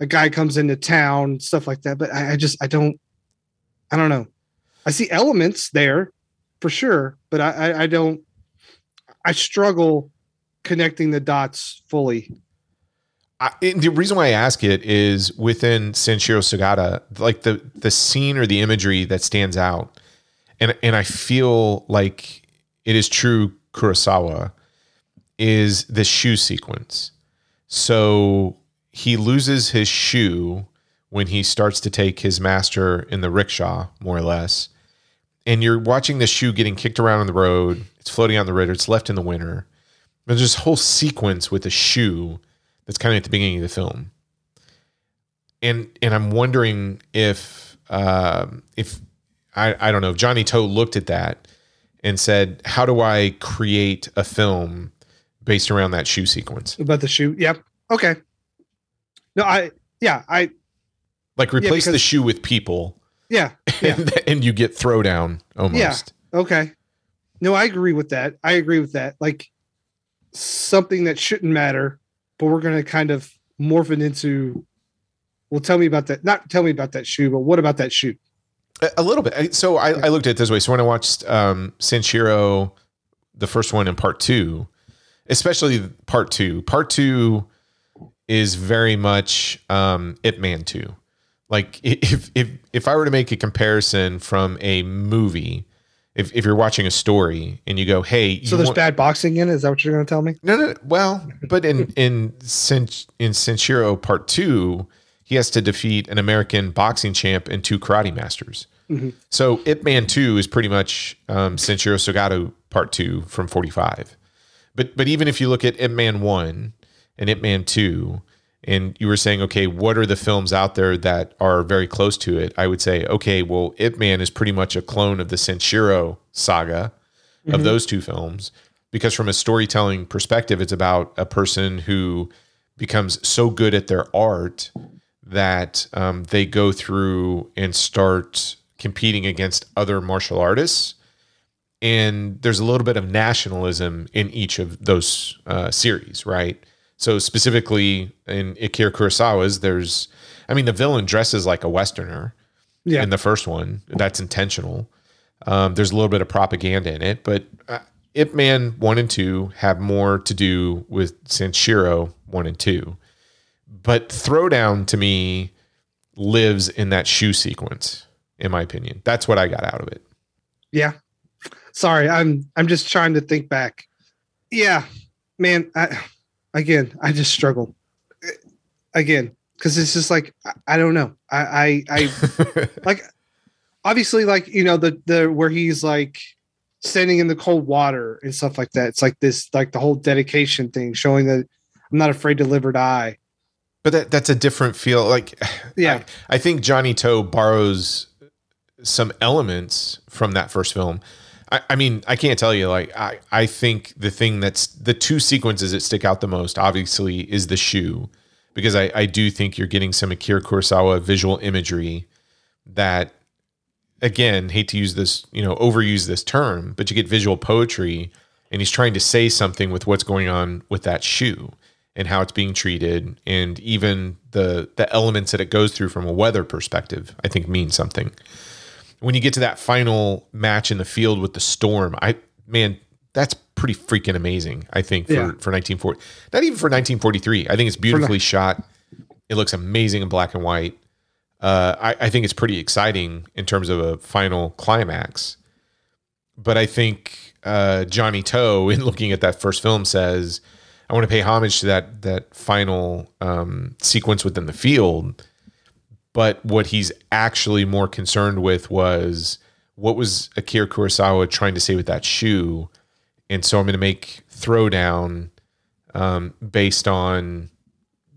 a guy comes into town, stuff like that. But I, I just, I don't, I don't know. I see elements there for sure, but I, I, I don't. I struggle connecting the dots fully. I, the reason why I ask it is within Senshiro Sugata, like the the scene or the imagery that stands out, and and I feel like it is true Kurosawa, is the shoe sequence. So he loses his shoe when he starts to take his master in the rickshaw, more or less. And you're watching the shoe getting kicked around on the road. It's floating on the road. It's left in the winter. There's this whole sequence with the shoe that's kind of at the beginning of the film. And and I'm wondering if um, if I, I don't know if Johnny To looked at that and said, "How do I create a film based around that shoe sequence? About the shoe. Yep. Okay. No, I yeah, I Like replace the because- shoe with people, yeah, yeah. and, and you get throwdown almost." Yeah. Okay. No, I agree with that. I agree with that. Like something that shouldn't matter, but we're gonna kind of morph it into well, tell me about that. Not tell me about that shoe, but what about that shoe? A, a little bit. So I, I looked at it this way. So when I watched um, Senshiro, the first one in part two, especially part two, part two is very much um, Ip Man two. Like if if if I were to make a comparison from a movie, if if you're watching a story and you go, hey, you So there's want- bad boxing in it? Is that what you're gonna tell me? no, no, no. Well, but in in Sen, in Senshiro Part Two, he has to defeat an American boxing champ and two karate masters. Mhm. So Ip Man Two is pretty much um, Senshiro Sugata Part Two from Forty Five. But but even if you look at Ip Man One and Ip Man Two, and you were saying, okay, what are the films out there that are very close to it? I would say, okay, well, Ip Man is pretty much a clone of the Senshiro saga Mm-hmm. of those two films because from a storytelling perspective it's about a person who becomes so good at their art that um, they go through and start competing against other martial artists. And there's a little bit of nationalism in each of those uh, series, right? So specifically in Akira Kurosawa's, there's, I mean, the villain dresses like a Westerner Yeah. in the first one. That's intentional. Um, there's a little bit of propaganda in it, but uh, Ip Man 1 and 2 have more to do with Sanshiro 1 and 2. But Throwdown to me lives in that shoe sequence, in my opinion. That's what I got out of it. Yeah. Sorry, I'm I'm just trying to think back. Yeah, man. I again, I just struggle again because it's just like I, I don't know. I I, I like obviously like you know the the where he's like standing in the cold water and stuff like that. It's like this like the whole dedication thing, showing that I'm not afraid to live or die. But that that's a different feel. Like, Yeah. I, I think Johnny To borrows some elements from that first film. I, I mean, I can't tell you. Like, I I think the thing that's the two sequences that stick out the most, obviously, is the shoe, because I I do think you're getting some Akira Kurosawa visual imagery that, again, hate to use this, you know, overuse this term, but you get visual poetry, and he's trying to say something with what's going on with that shoe and how it's being treated and even the the elements that it goes through from a weather perspective i think mean something when you get to that final match in the field with the storm i man that's pretty freaking amazing i think for Yeah. for 1940 not even for 1943 i think it's beautifully shot it looks amazing in black and white uh, I, I think it's pretty exciting in terms of a final climax but I think uh, Johnny To, in looking at that first film, says, "I want to pay homage to that that final um, sequence within the field." But what he's actually more concerned with was what was Akira Kurosawa trying to say with that shoe, and so I'm going to make Throwdown um, based on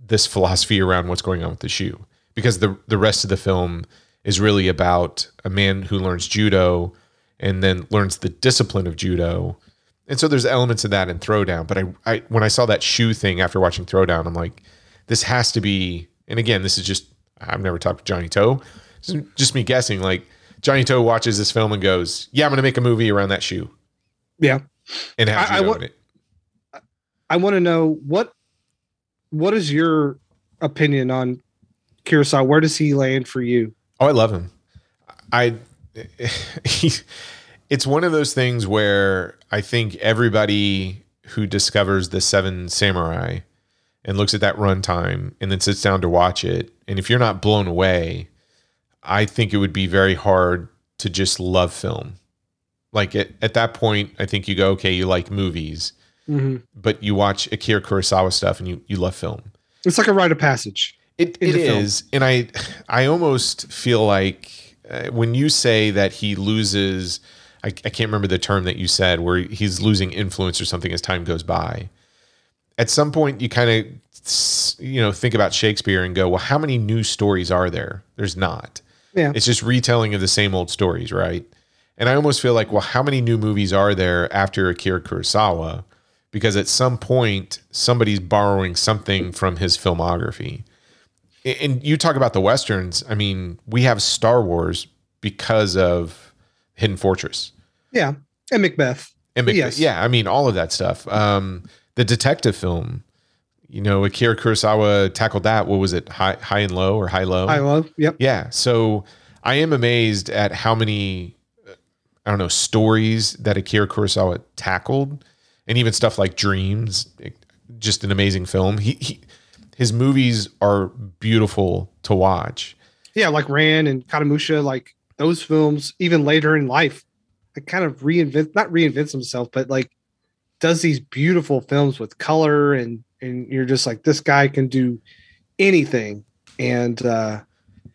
this philosophy around what's going on with the shoe, because the the rest of the film is really about a man who learns judo and then learns the discipline of judo. And so there's elements of that in Throwdown. But I, I when I saw that shoe thing after watching Throwdown, I'm like, this has to be. And again, this is just I've never talked to Johnny To. Just me guessing. Like Johnny To watches this film and goes, "Yeah, I'm going to make a movie around that shoe Yeah. and have I- I judo wa- it." I want to know what what is your opinion on Kurosawa? Where does he land for you? Oh, I love him. I he, it's one of those things where I think everybody who discovers the Seven Samurai and looks at that runtime and then sits down to watch it, and if you're not blown away, I think it would be very hard to just love film. Like at, at that point, I think you go, okay, you like movies, Mm-hmm. but you watch Akira Kurosawa stuff and you you love film. It's like a rite of passage. It it into film. and I I almost feel like uh, when you say that he loses, I, I can't remember the term that you said, where he's losing influence or something as time goes by. At some point, you kind of you know think about Shakespeare and go, well, how many new stories are there? There's not. Yeah. It's just retelling of the same old stories, right? And I almost feel like, well, how many new movies are there after Akira Kurosawa? Because at some point, somebody's borrowing something from his filmography. And you talk about the westerns. I mean, we have Star Wars because of Hidden Fortress Yeah. And Macbeth. and Mac- Yes. yeah, I mean all of that stuff. Um, the detective film, you know, Akira Kurosawa tackled that. What was it? High, high and low or high low? High low. Yep. Yeah. So I am amazed at how many, I don't know, stories that Akira Kurosawa tackled, and even stuff like Dreams. Just an amazing film. He, he his movies are beautiful to watch. Yeah, like Ran and Kagemusha, like those films, even later in life, it kind of reinvent not reinvents himself, but like does these beautiful films with color and and you're just like, this guy can do anything. And uh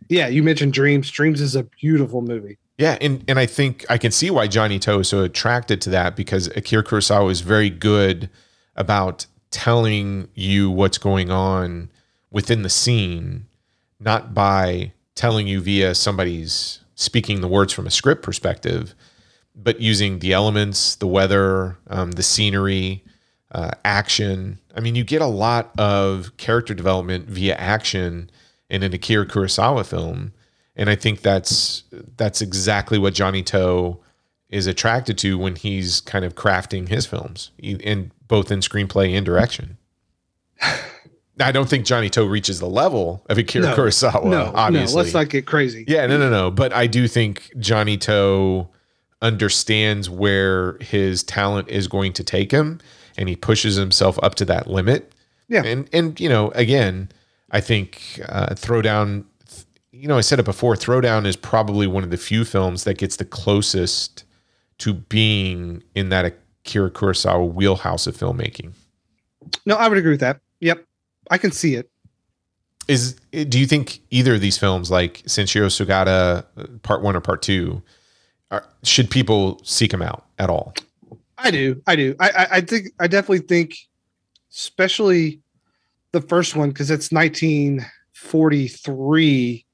yeah, you mentioned Dreams. Dreams is a beautiful movie. Yeah, and and I think I can see why Johnny To is so attracted to that because Akira Kurosawa is very good about telling you what's going on within the scene, not by telling you via somebody's speaking the words from a script perspective, but using the elements, the weather, um, the scenery, uh, action. I mean, you get a lot of character development via action in an Akira Kurosawa film, and I think that's that's exactly what Johnny To is attracted to when he's kind of crafting his films, in both in screenplay and direction. I don't think Johnny To reaches the level of Akira No, Kurosawa. no, obviously, no, let's not get crazy. yeah, no, no, no. But I do think Johnny To understands where his talent is going to take him, and he pushes himself up to that limit. Yeah. and and you know, again, I think uh, Throwdown. You know, I said it before. Throwdown is probably one of the few films that gets the closest to being in that Akira Kurosawa wheelhouse of filmmaking. No, I would agree with that. Yep, I can see it. Is do you think either of these films, like Senshiro Sugata uh, Part One or Part Two, are, should people seek him out at all? I do. I do. I, I, think. I definitely think, especially the first one because it's 1943,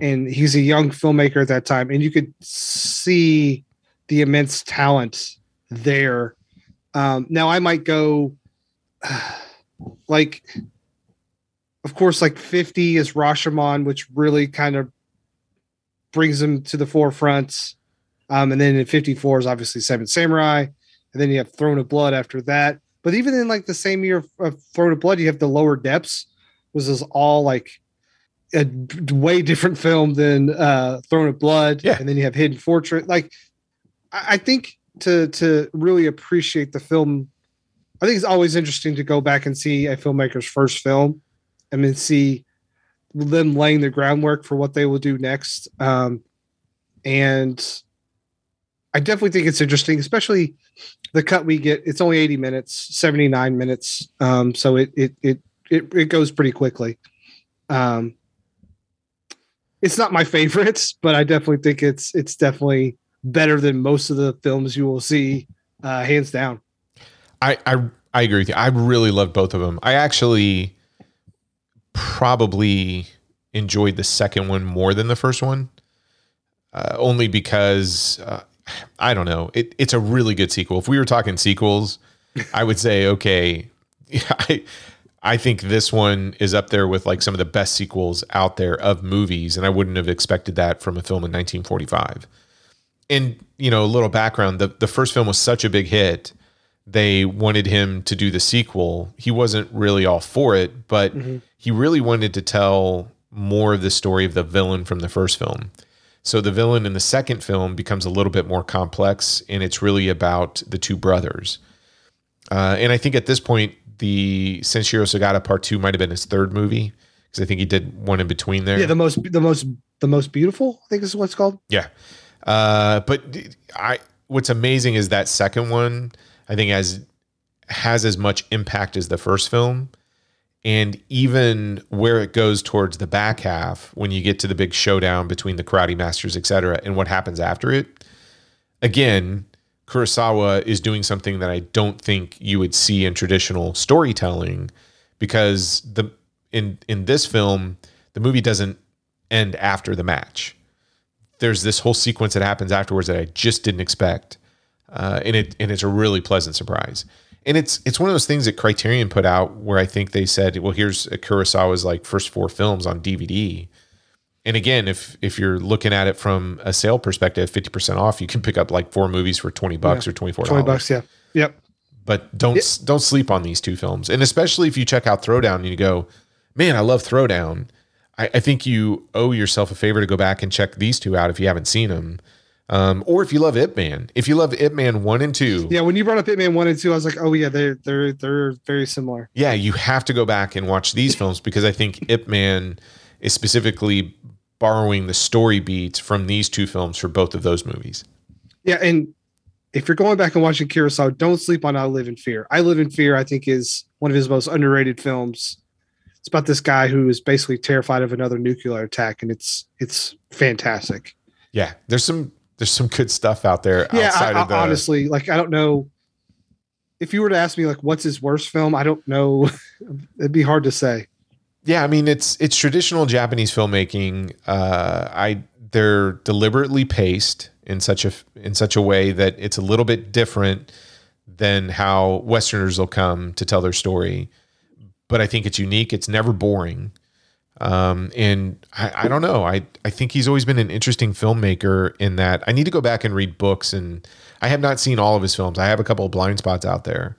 and he's a young filmmaker at that time, and you could see the immense talent there. Um, now I might go, like, of course, like 50 is Rashomon, which really kind of brings him to the forefront. Um, and then in 54 is obviously Seven Samurai. And then you have Throne of Blood after that. But even in like the same year of, Throne of Blood, you have the Lower Depths, was is all like a way different film than uh, Throne of Blood. Yeah. And then you have Hidden Fortress. Like, I, I think to to really appreciate the film, I think it's always interesting to go back and see a filmmaker's first film, and then see them laying the groundwork for what they will do next. Um, and I definitely think it's interesting, especially the cut we get. It's only 80 minutes, 79 minutes. Um, so it, it, it, it, it goes pretty quickly. Um, it's not my favorites, but I definitely think it's, it's definitely better than most of the films you will see, uh, hands down. I, I I agree with you. I really loved both of them. I actually probably enjoyed the second one more than the first one, uh, only because uh, I don't know. It, it's a really good sequel. If we were talking sequels, I would say okay. I I think this one is up there with like some of the best sequels out there of movies, and I wouldn't have expected that from a film in 1945. And you know, a little background: the the first film was such a big hit they wanted him to do the sequel. He wasn't really all for it, but mm-hmm. he really wanted to tell more of the story of the villain from the first film. So the villain in the second film becomes a little bit more complex, and it's really about the two brothers. Uh, and I think at this point, the Senshiro Sagata Part Two might have been his third movie because I think he did one in between there. Yeah. The most, the most, the most beautiful, I think is what it's called. Yeah. Uh, but I what's amazing is that second one I think has has as much impact as the first film. And even where it goes towards the back half, when you get to the big showdown between the karate masters, et cetera, and what happens after it, again, Kurosawa is doing something that I don't think you would see in traditional storytelling because the in in this film, the movie doesn't end after the match there's this whole sequence that happens afterwards that I just didn't expect, uh, and it and it's a really pleasant surprise. And it's it's one of those things that Criterion put out where I think they said, well, here's a Kurosawa's like first four films on DVD. And again, if if you're looking at it from a sale perspective, fifty percent off, you can pick up like four movies for twenty bucks or twenty four 20 bucks. Yeah. Yep. but don't don't sleep on these two films. And especially if you check out Throwdown and you go, man, I love Throwdown. I, I think you owe yourself a favor to go back and check these two out if you haven't seen them. Um, or if you love Ip Man, if you love Ip Man one and two, Yeah. When you brought up Ip Man one and two, I was like, oh yeah, they're, they're, they're very similar. yeah, you have to go back and watch these films because I think Ip Man is specifically borrowing the story beats from these two films for both of those movies. Yeah, and if you're going back and watching Kurosawa, don't sleep on I Live in Fear. I Live in Fear, I think, is one of his most underrated films. It's about this guy who is basically terrified of another nuclear attack, and it's it's fantastic. Yeah, there's some there's some good stuff out there Yeah, I, I- of the honestly, like I don't know if you were to ask me like what's his worst film, I don't know. It'd be hard to say. Yeah, I mean it's it's traditional Japanese filmmaking. Uh, I they're deliberately paced in such a in such a way that it's a little bit different than how Westerners will come to tell their story. But I think it's unique. It's never boring. Um, and I, I don't know. I, I think he's always been an interesting filmmaker in that I need to go back and read books and I have not seen all of his films. I have a couple of blind spots out there,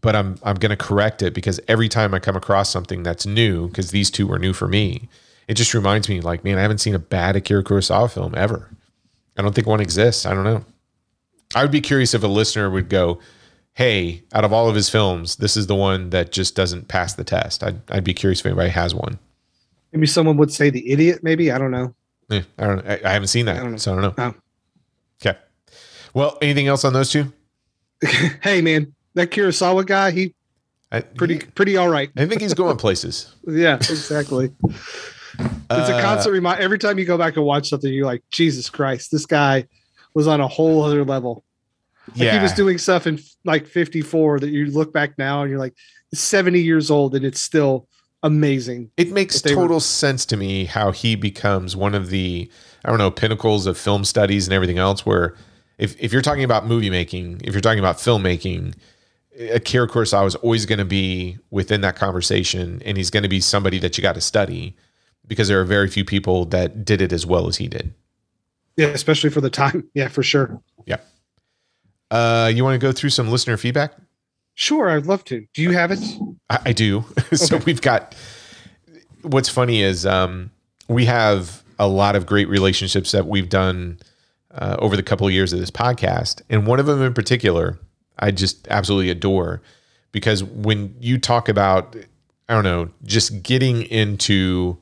but I'm I'm going to correct it because every time I come across something that's new, because these two were new for me, it just reminds me like, man, I haven't seen a bad Akira Kurosawa film ever. I don't think one exists. I don't know. I would be curious if a listener would go, "Hey, out of all of his films, this is the one that just doesn't pass the test." I'd I'd be curious if anybody has one. Maybe someone would say the idiot. Maybe I don't know. Yeah, I don't. I, I haven't seen that, I don't know. so I don't know. Oh. Okay. Well, anything else on those two? hey man, that Kurosawa guy, he I, pretty pretty all right. I think he's going places. Yeah, exactly. it's a Uh, constant reminder. Every time you go back and watch something, you're like, Jesus Christ, this guy was on a whole other level. Like yeah, he was doing stuff in like 54 that you look back now and you're like 70 years old and it's still amazing. it makes they were- total sense to me how he becomes one of the I don't know pinnacles of film studies and everything else. Where if if you're talking about movie making, if you're talking about filmmaking, Akira Kurosawa is always going to be within that conversation, and he's going to be somebody that you got to study because there are very few people that did it as well as he did. Yeah, especially for the time. Yeah, for sure. Yeah. Uh, you want to go through some listener feedback? Sure, I'd love to. Do you have it? I, I do. so Okay. we've got. What's funny is um, we have a lot of great relationships that we've done uh, over the couple of years of this podcast, and one of them in particular, I just absolutely adore because when you talk about, I don't know, just getting into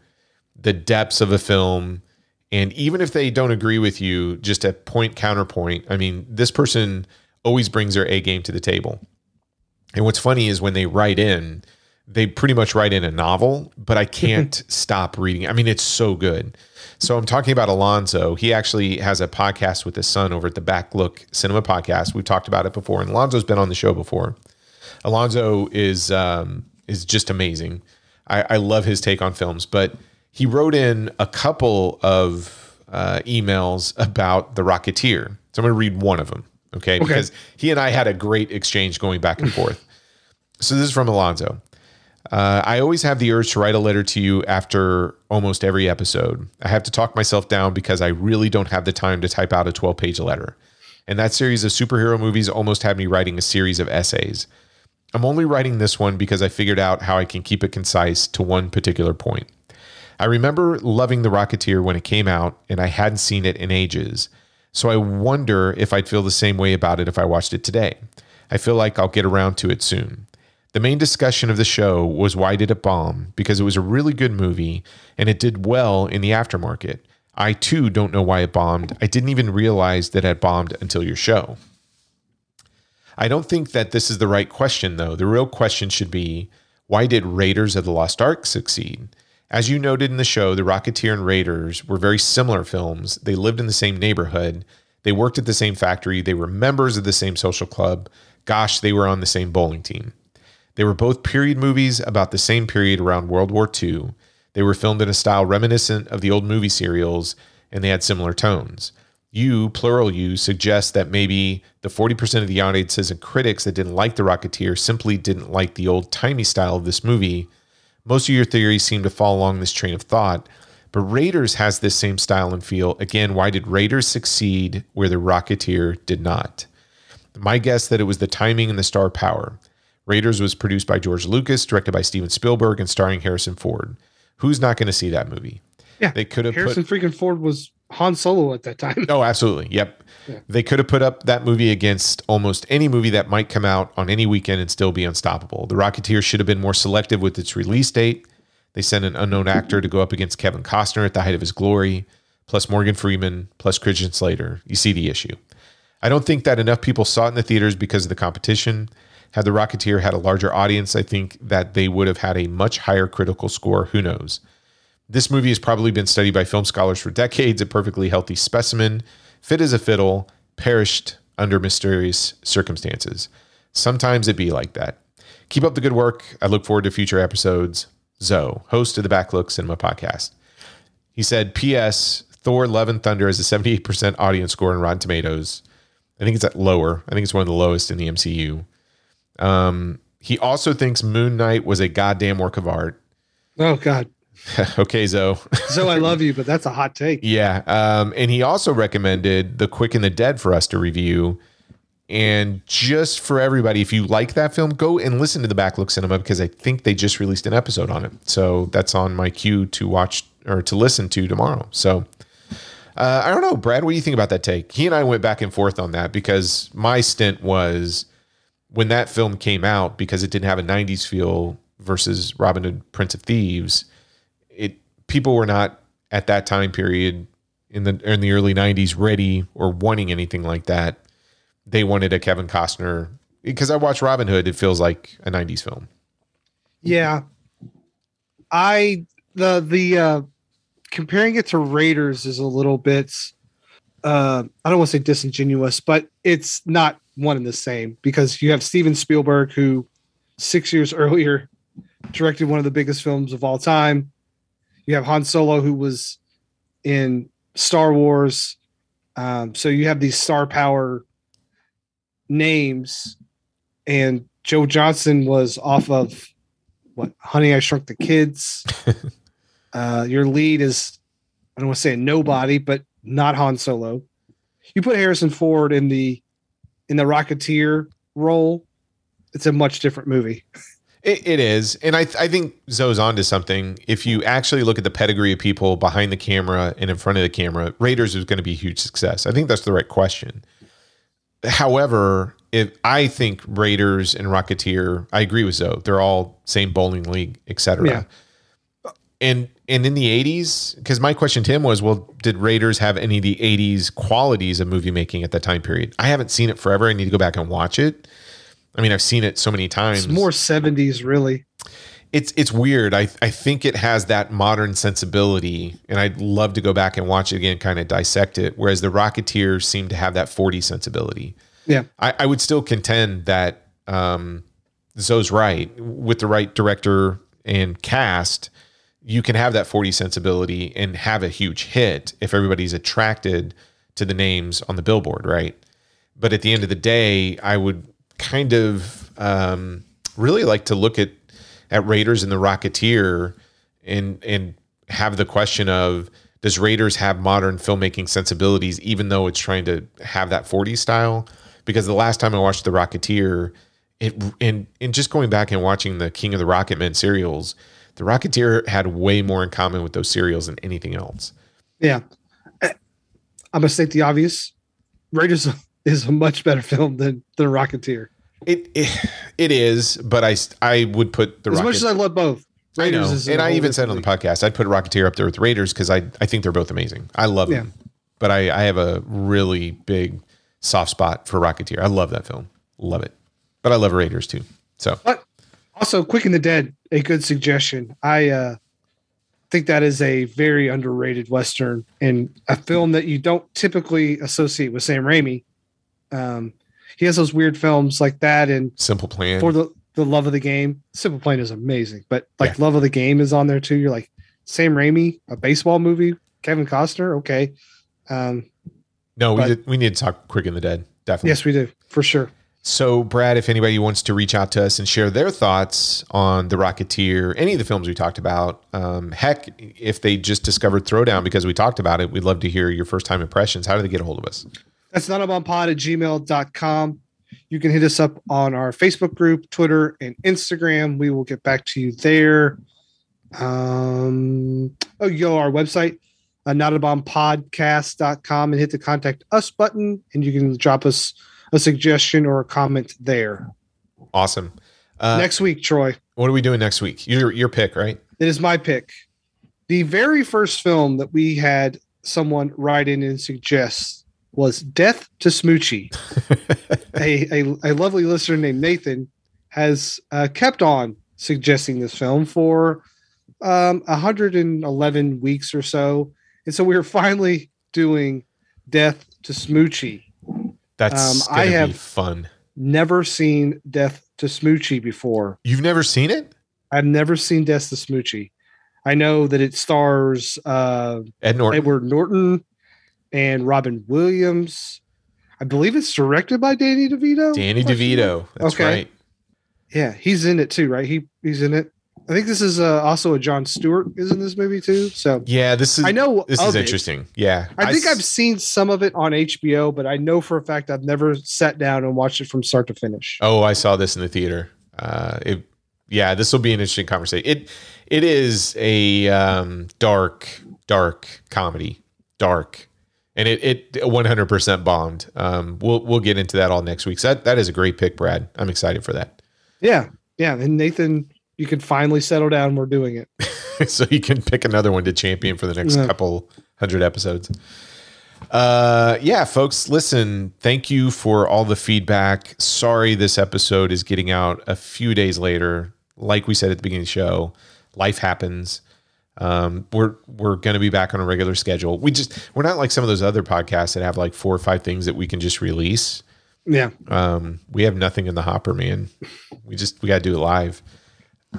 the depths of a film. And even if they don't agree with you, just a point counterpoint. I mean, this person always brings their A game to the table. And what's funny is when they write in, they pretty much write in a novel, but I can't stop reading. I mean, it's so good. So I'm talking about Alonzo. He actually has a podcast with his son over at the Back Look Cinema Podcast. We've talked about it before, and Alonzo's been on the show before. Alonzo is um, is just amazing. I, I love his take on films, but he wrote in a couple of uh, emails about The Rocketeer. So I'm going to read one of them, okay? Because he and I had a great exchange going back and forth. So this is from Alonzo. Uh, I always have the urge to write a letter to you after almost every episode. I have to talk myself down because I really don't have the time to type out a 12 page letter. And that series of superhero movies almost had me writing a series of essays. I'm only writing this one because I figured out how I can keep it concise to one particular point. I remember loving The Rocketeer when it came out, and I hadn't seen it in ages. So I wonder if I'd feel the same way about it if I watched it today. I feel like I'll get around to it soon. The main discussion of the show was why did it bomb? Because it was a really good movie and it did well in the aftermarket. I too don't know why it bombed. I didn't even realize that it bombed until your show. I don't think that this is the right question, though. The real question should be why did Raiders of the Lost Ark succeed? As you noted in the show, The Rocketeer and Raiders were very similar films. They lived in the same neighborhood, they worked at the same factory, they were members of the same social club. Gosh, they were on the same bowling team. They were both period movies about the same period around World War II. They were filmed in a style reminiscent of the old movie serials, and they had similar tones. You, plural you, suggest that maybe the 40% of the audiences and critics that didn't like The Rocketeer simply didn't like the old timey style of this movie. Most of your theories seem to fall along this train of thought, but Raiders has this same style and feel. Again, why did Raiders succeed where The Rocketeer did not? My guess that it was the timing and the star power. Raiders was produced by George Lucas, directed by Steven Spielberg, and starring Harrison Ford. Who's not going to see that movie? Yeah. They could have Harrison put. freaking Ford was Han Solo at that time. Oh, absolutely. Yep. Yeah. They could have put up that movie against almost any movie that might come out on any weekend and still be unstoppable. The Rocketeer should have been more selective with its release date. They sent an unknown actor to go up against Kevin Costner at the height of his glory, plus Morgan Freeman, plus Christian Slater. You see the issue. I don't think that enough people saw it in the theaters because of the competition. Had The Rocketeer had a larger audience, I think that they would have had a much higher critical score. Who knows? This movie has probably been studied by film scholars for decades, a perfectly healthy specimen, fit as a fiddle, perished under mysterious circumstances. Sometimes it be like that. Keep up the good work. I look forward to future episodes. Zoe, host of the Backlook Cinema podcast. He said, P.S. Thor Love and Thunder has a 78% audience score on Rotten Tomatoes. I think it's at lower. I think it's one of the lowest in the MCU. Um, he also thinks Moon Knight was a goddamn work of art. Oh God, okay, Zoe. so I love you, but that's a hot take. Yeah. Um, and he also recommended The Quick and the Dead for us to review. And just for everybody, if you like that film, go and listen to the Backlook Cinema because I think they just released an episode on it. So that's on my queue to watch or to listen to tomorrow. So uh, I don't know, Brad, what do you think about that take? He and I went back and forth on that because my stint was when that film came out because it didn't have a 90s feel versus Robin Hood Prince of Thieves. It people were not at that time period in the in the early 90s ready or wanting anything like that they wanted a Kevin Costner because I watched Robin Hood. It feels like a '90s film. Yeah, I the the uh, comparing it to Raiders is a little bit. Uh, I don't want to say disingenuous, but it's not one and the same because you have Steven Spielberg, who six years earlier directed one of the biggest films of all time. You have Han Solo, who was in Star Wars. Um, so you have these star power names, and Joe Johnston was off of what Honey I Shrunk the Kids. uh, your lead is I don't want to say a nobody, but not Han Solo. You put Harrison Ford in the in the Rocketeer role, it's a much different movie. It, it is, and I I think Zoe's onto something. If you actually look at the pedigree of people behind the camera and in front of the camera, Raiders is going to be a huge success. I think that's the right question. However, if I think Raiders and Rocketeer, I agree with Zoe. They're all same bowling league, etc. Yeah. And and in the 80s, because my question to him was, well, did Raiders have any of the 80s qualities of movie making at that time period? I haven't seen it forever. I need to go back and watch it. I mean, I've seen it so many times. It's more 70s, really. It's it's weird. I I think it has that modern sensibility, and I'd love to go back and watch it again, kind of dissect it. Whereas the rocketeer seemed to have that 40 sensibility. Yeah. I, I would still contend that um, Zoe's right. With the right director and cast, you can have that 40 sensibility and have a huge hit if everybody's attracted to the names on the billboard, right? But at the end of the day, I would kind of um, really like to look at at Raiders and the Rocketeer and and have the question of does Raiders have modern filmmaking sensibilities even though it's trying to have that 40 style? because the last time I watched The Rocketeer, it and and just going back and watching the King of the Rocket Men serials, The Rocketeer had way more in common with those serials than anything else. Yeah, eh, I'm gonna state the obvious. Raiders is a much better film than The Rocketeer. It it, it is, but I I would put the as much as I love both. Raiders I know, and I even said on the podcast I'd put Rocketeer up there with Raiders because I I think they're both amazing. I love yeah. them, but I I have a really big soft spot for Rocketeer. I love that film. Love it. But I love Raiders too. So but also Quick and the Dead, a good suggestion. I uh think that is a very underrated Western and a film that you don't typically associate with Sam Raimi. Um he has those weird films like that and Simple Plan. For the the love of the game. Simple Plan is amazing, but like yeah. Love of the Game is on there too. You're like Sam Raimi, a baseball movie, Kevin Costner, okay. Um no, we did, we need to talk Quick and the Dead. Definitely. Yes, we do for sure. So, Brad, if anybody wants to reach out to us and share their thoughts on The Rocketeer, any of the films we talked about, um, heck, if they just discovered Throwdown because we talked about it, we'd love to hear your first time impressions. How do they get a hold of us? That's notabombpod at gmail.com. You can hit us up on our Facebook group, Twitter, and Instagram. We will get back to you there. Um, oh, go our website, uh, notabombpodcast.com and hit the contact us button and you can drop us a suggestion or a comment there. Awesome. Uh, next week, Troy. What are we doing next week? Your your pick, right? It is my pick. The very first film that we had someone write in and suggest was Death to Smoochy. a, a, a lovely listener named Nathan has uh, kept on suggesting this film for um, 111 weeks or so. And so we are finally doing Death to Smoochy. That's um, I have fun. Never seen Death to Smoochy before. You've never seen it? I've never seen Death to Smoochy. I know that it stars uh, Ed Norton. Edward Norton and Robin Williams. I believe it's directed by Danny DeVito. Danny DeVito. That's Okay. right. Yeah, he's in it too, right? He he's in it. I think this is uh, also a Jon Stewart is in this movie too. So Yeah, this is I know this is it. interesting. Yeah. I think s- I've seen some of it on HBO, but I know for a fact I've never sat down and watched it from start to finish. Oh, I saw this in the theater. Uh, it, yeah, this will be an interesting conversation. It, it is a um, dark, dark comedy, dark, and it, it 100% bombed. Um, we'll, we'll get into that all next week. So that, that is a great pick, Brad. I'm excited for that. Yeah, yeah. And Nathan, you can finally settle down. We're doing it. so you can pick another one to champion for the next Yeah. couple hundred episodes. Uh, yeah, folks, listen, thank you for all the feedback. Sorry this episode is getting out a few days later. Like we said at the beginning of the show, life happens. Um, we're we're gonna be back on a regular schedule. We just we're not like some of those other podcasts that have like four or five things that we can just release. Yeah. Um, we have nothing in the hopper, man. We just we gotta do it live.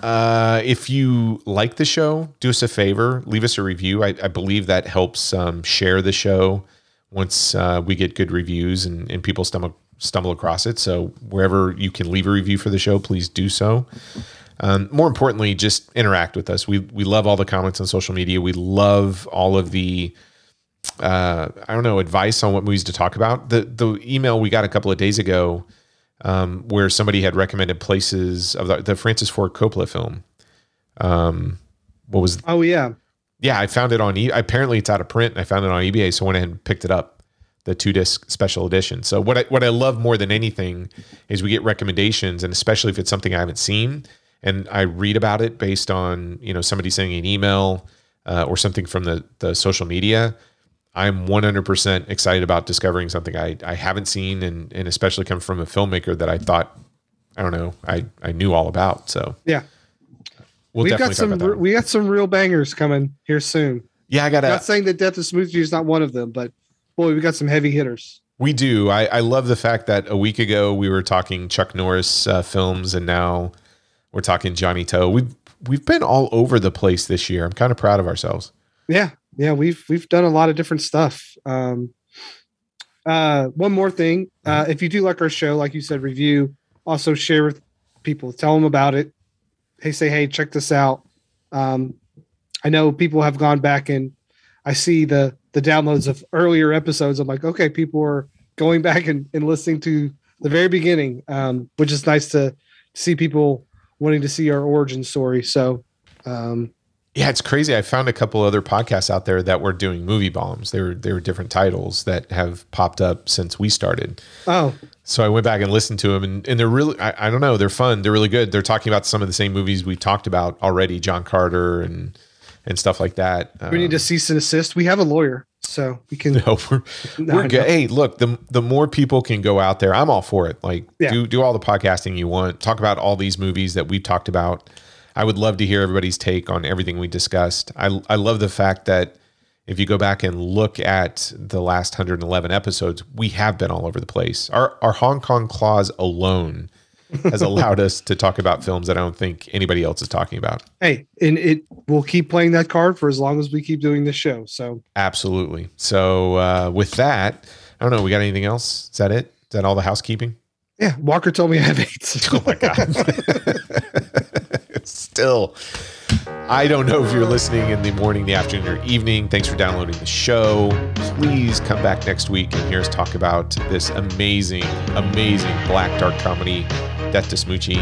Uh, if you like the show, do us a favor, leave us a review. I, I believe that helps um, share the show once uh, we get good reviews and, and people stumble stumble across it. So wherever you can leave a review for the show, please do so. Um, more importantly, just interact with us. We we love all the comments on social media. We love all of the uh, I don't know advice on what movies to talk about. The the email we got a couple of days ago um, where somebody had recommended places of the, the Francis Ford Coppola film. Um, what was Oh yeah. yeah, I found it on. E- apparently, it's out of print. And I found it on eBay, so I went ahead and picked it up, the two disc special edition. So what I what I love more than anything is we get recommendations, and especially if it's something I haven't seen, and I read about it based on you know somebody sending an email uh, or something from the the social media. I'm 100% excited about discovering something I, I haven't seen, and and especially come from a filmmaker that I thought I don't know I I knew all about. So Yeah. we'll We've got some we got some real bangers coming here soon. yeah, I gotta Not saying that Death of Smoochy is not one of them, but boy, we got some heavy hitters. We do. I, I love the fact that a week ago we were talking Chuck Norris uh, films, and now we're talking Johnny To. We've we've been all over the place this year. I'm kind of proud of ourselves. Yeah, yeah, we've we've done a lot of different stuff. Um, uh, one more thing, uh, if you do like our show, like you said, review, also share with people, tell them about it. Hey, say, hey, check this out. Um, I know people have gone back and I see the the downloads of earlier episodes. I'm like, okay, people are going back and, and listening to the very beginning, um, which is nice to see people wanting to see our origin story. So, um, Yeah, it's crazy. I found a couple other podcasts out there that were doing movie bombs. They were they were different titles that have popped up since we started. oh, So I went back and listened to them, and, and they're really I, I don't know they're fun. They're really good. They're talking about some of the same movies we talked about already, John Carter and and stuff like that. we need Um, to cease and assist. We have a lawyer, so we can. No, we're, No, we're good. Hey, look, the the more people can go out there, I'm all for it. Like, Yeah. do do all the podcasting you want. Talk about all these movies that we've talked about. I would love to hear everybody's take on everything we discussed. I I love the fact that if you go back and look at the last 111 episodes, we have been all over the place. Our our Hong Kong clause alone has allowed us to talk about films that I don't think anybody else is talking about. Hey, and it we'll keep playing that card for as long as we keep doing this show. So Absolutely. So uh, with that, I don't know. We got anything else? Is that it? Is that all the housekeeping? yeah, Walker told me I have eight. Oh my god. Still, I don't know if you're listening in the morning, the afternoon, or evening. Thanks for downloading the show. Please come back next week and hear us talk about this amazing, amazing black dark comedy, Death to Smoochy.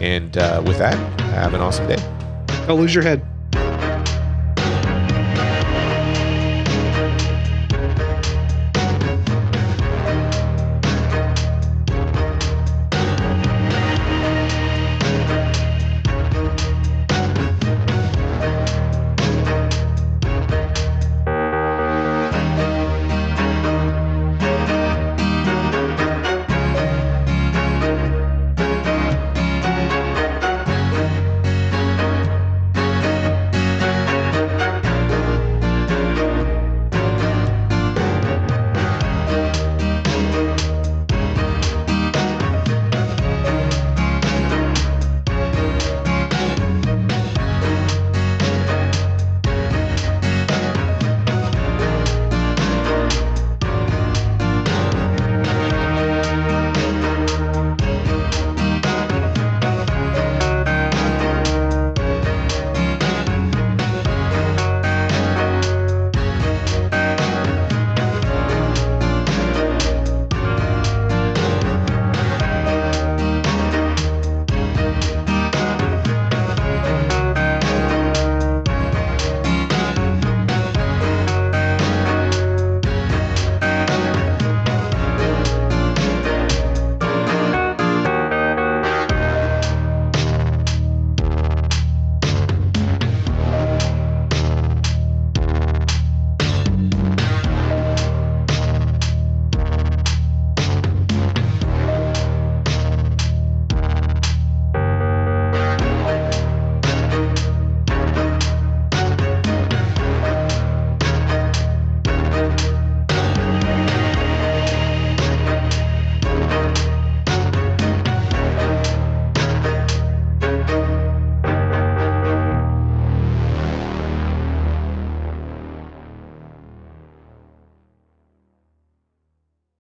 And uh, with that, have an awesome day. Don't lose your head.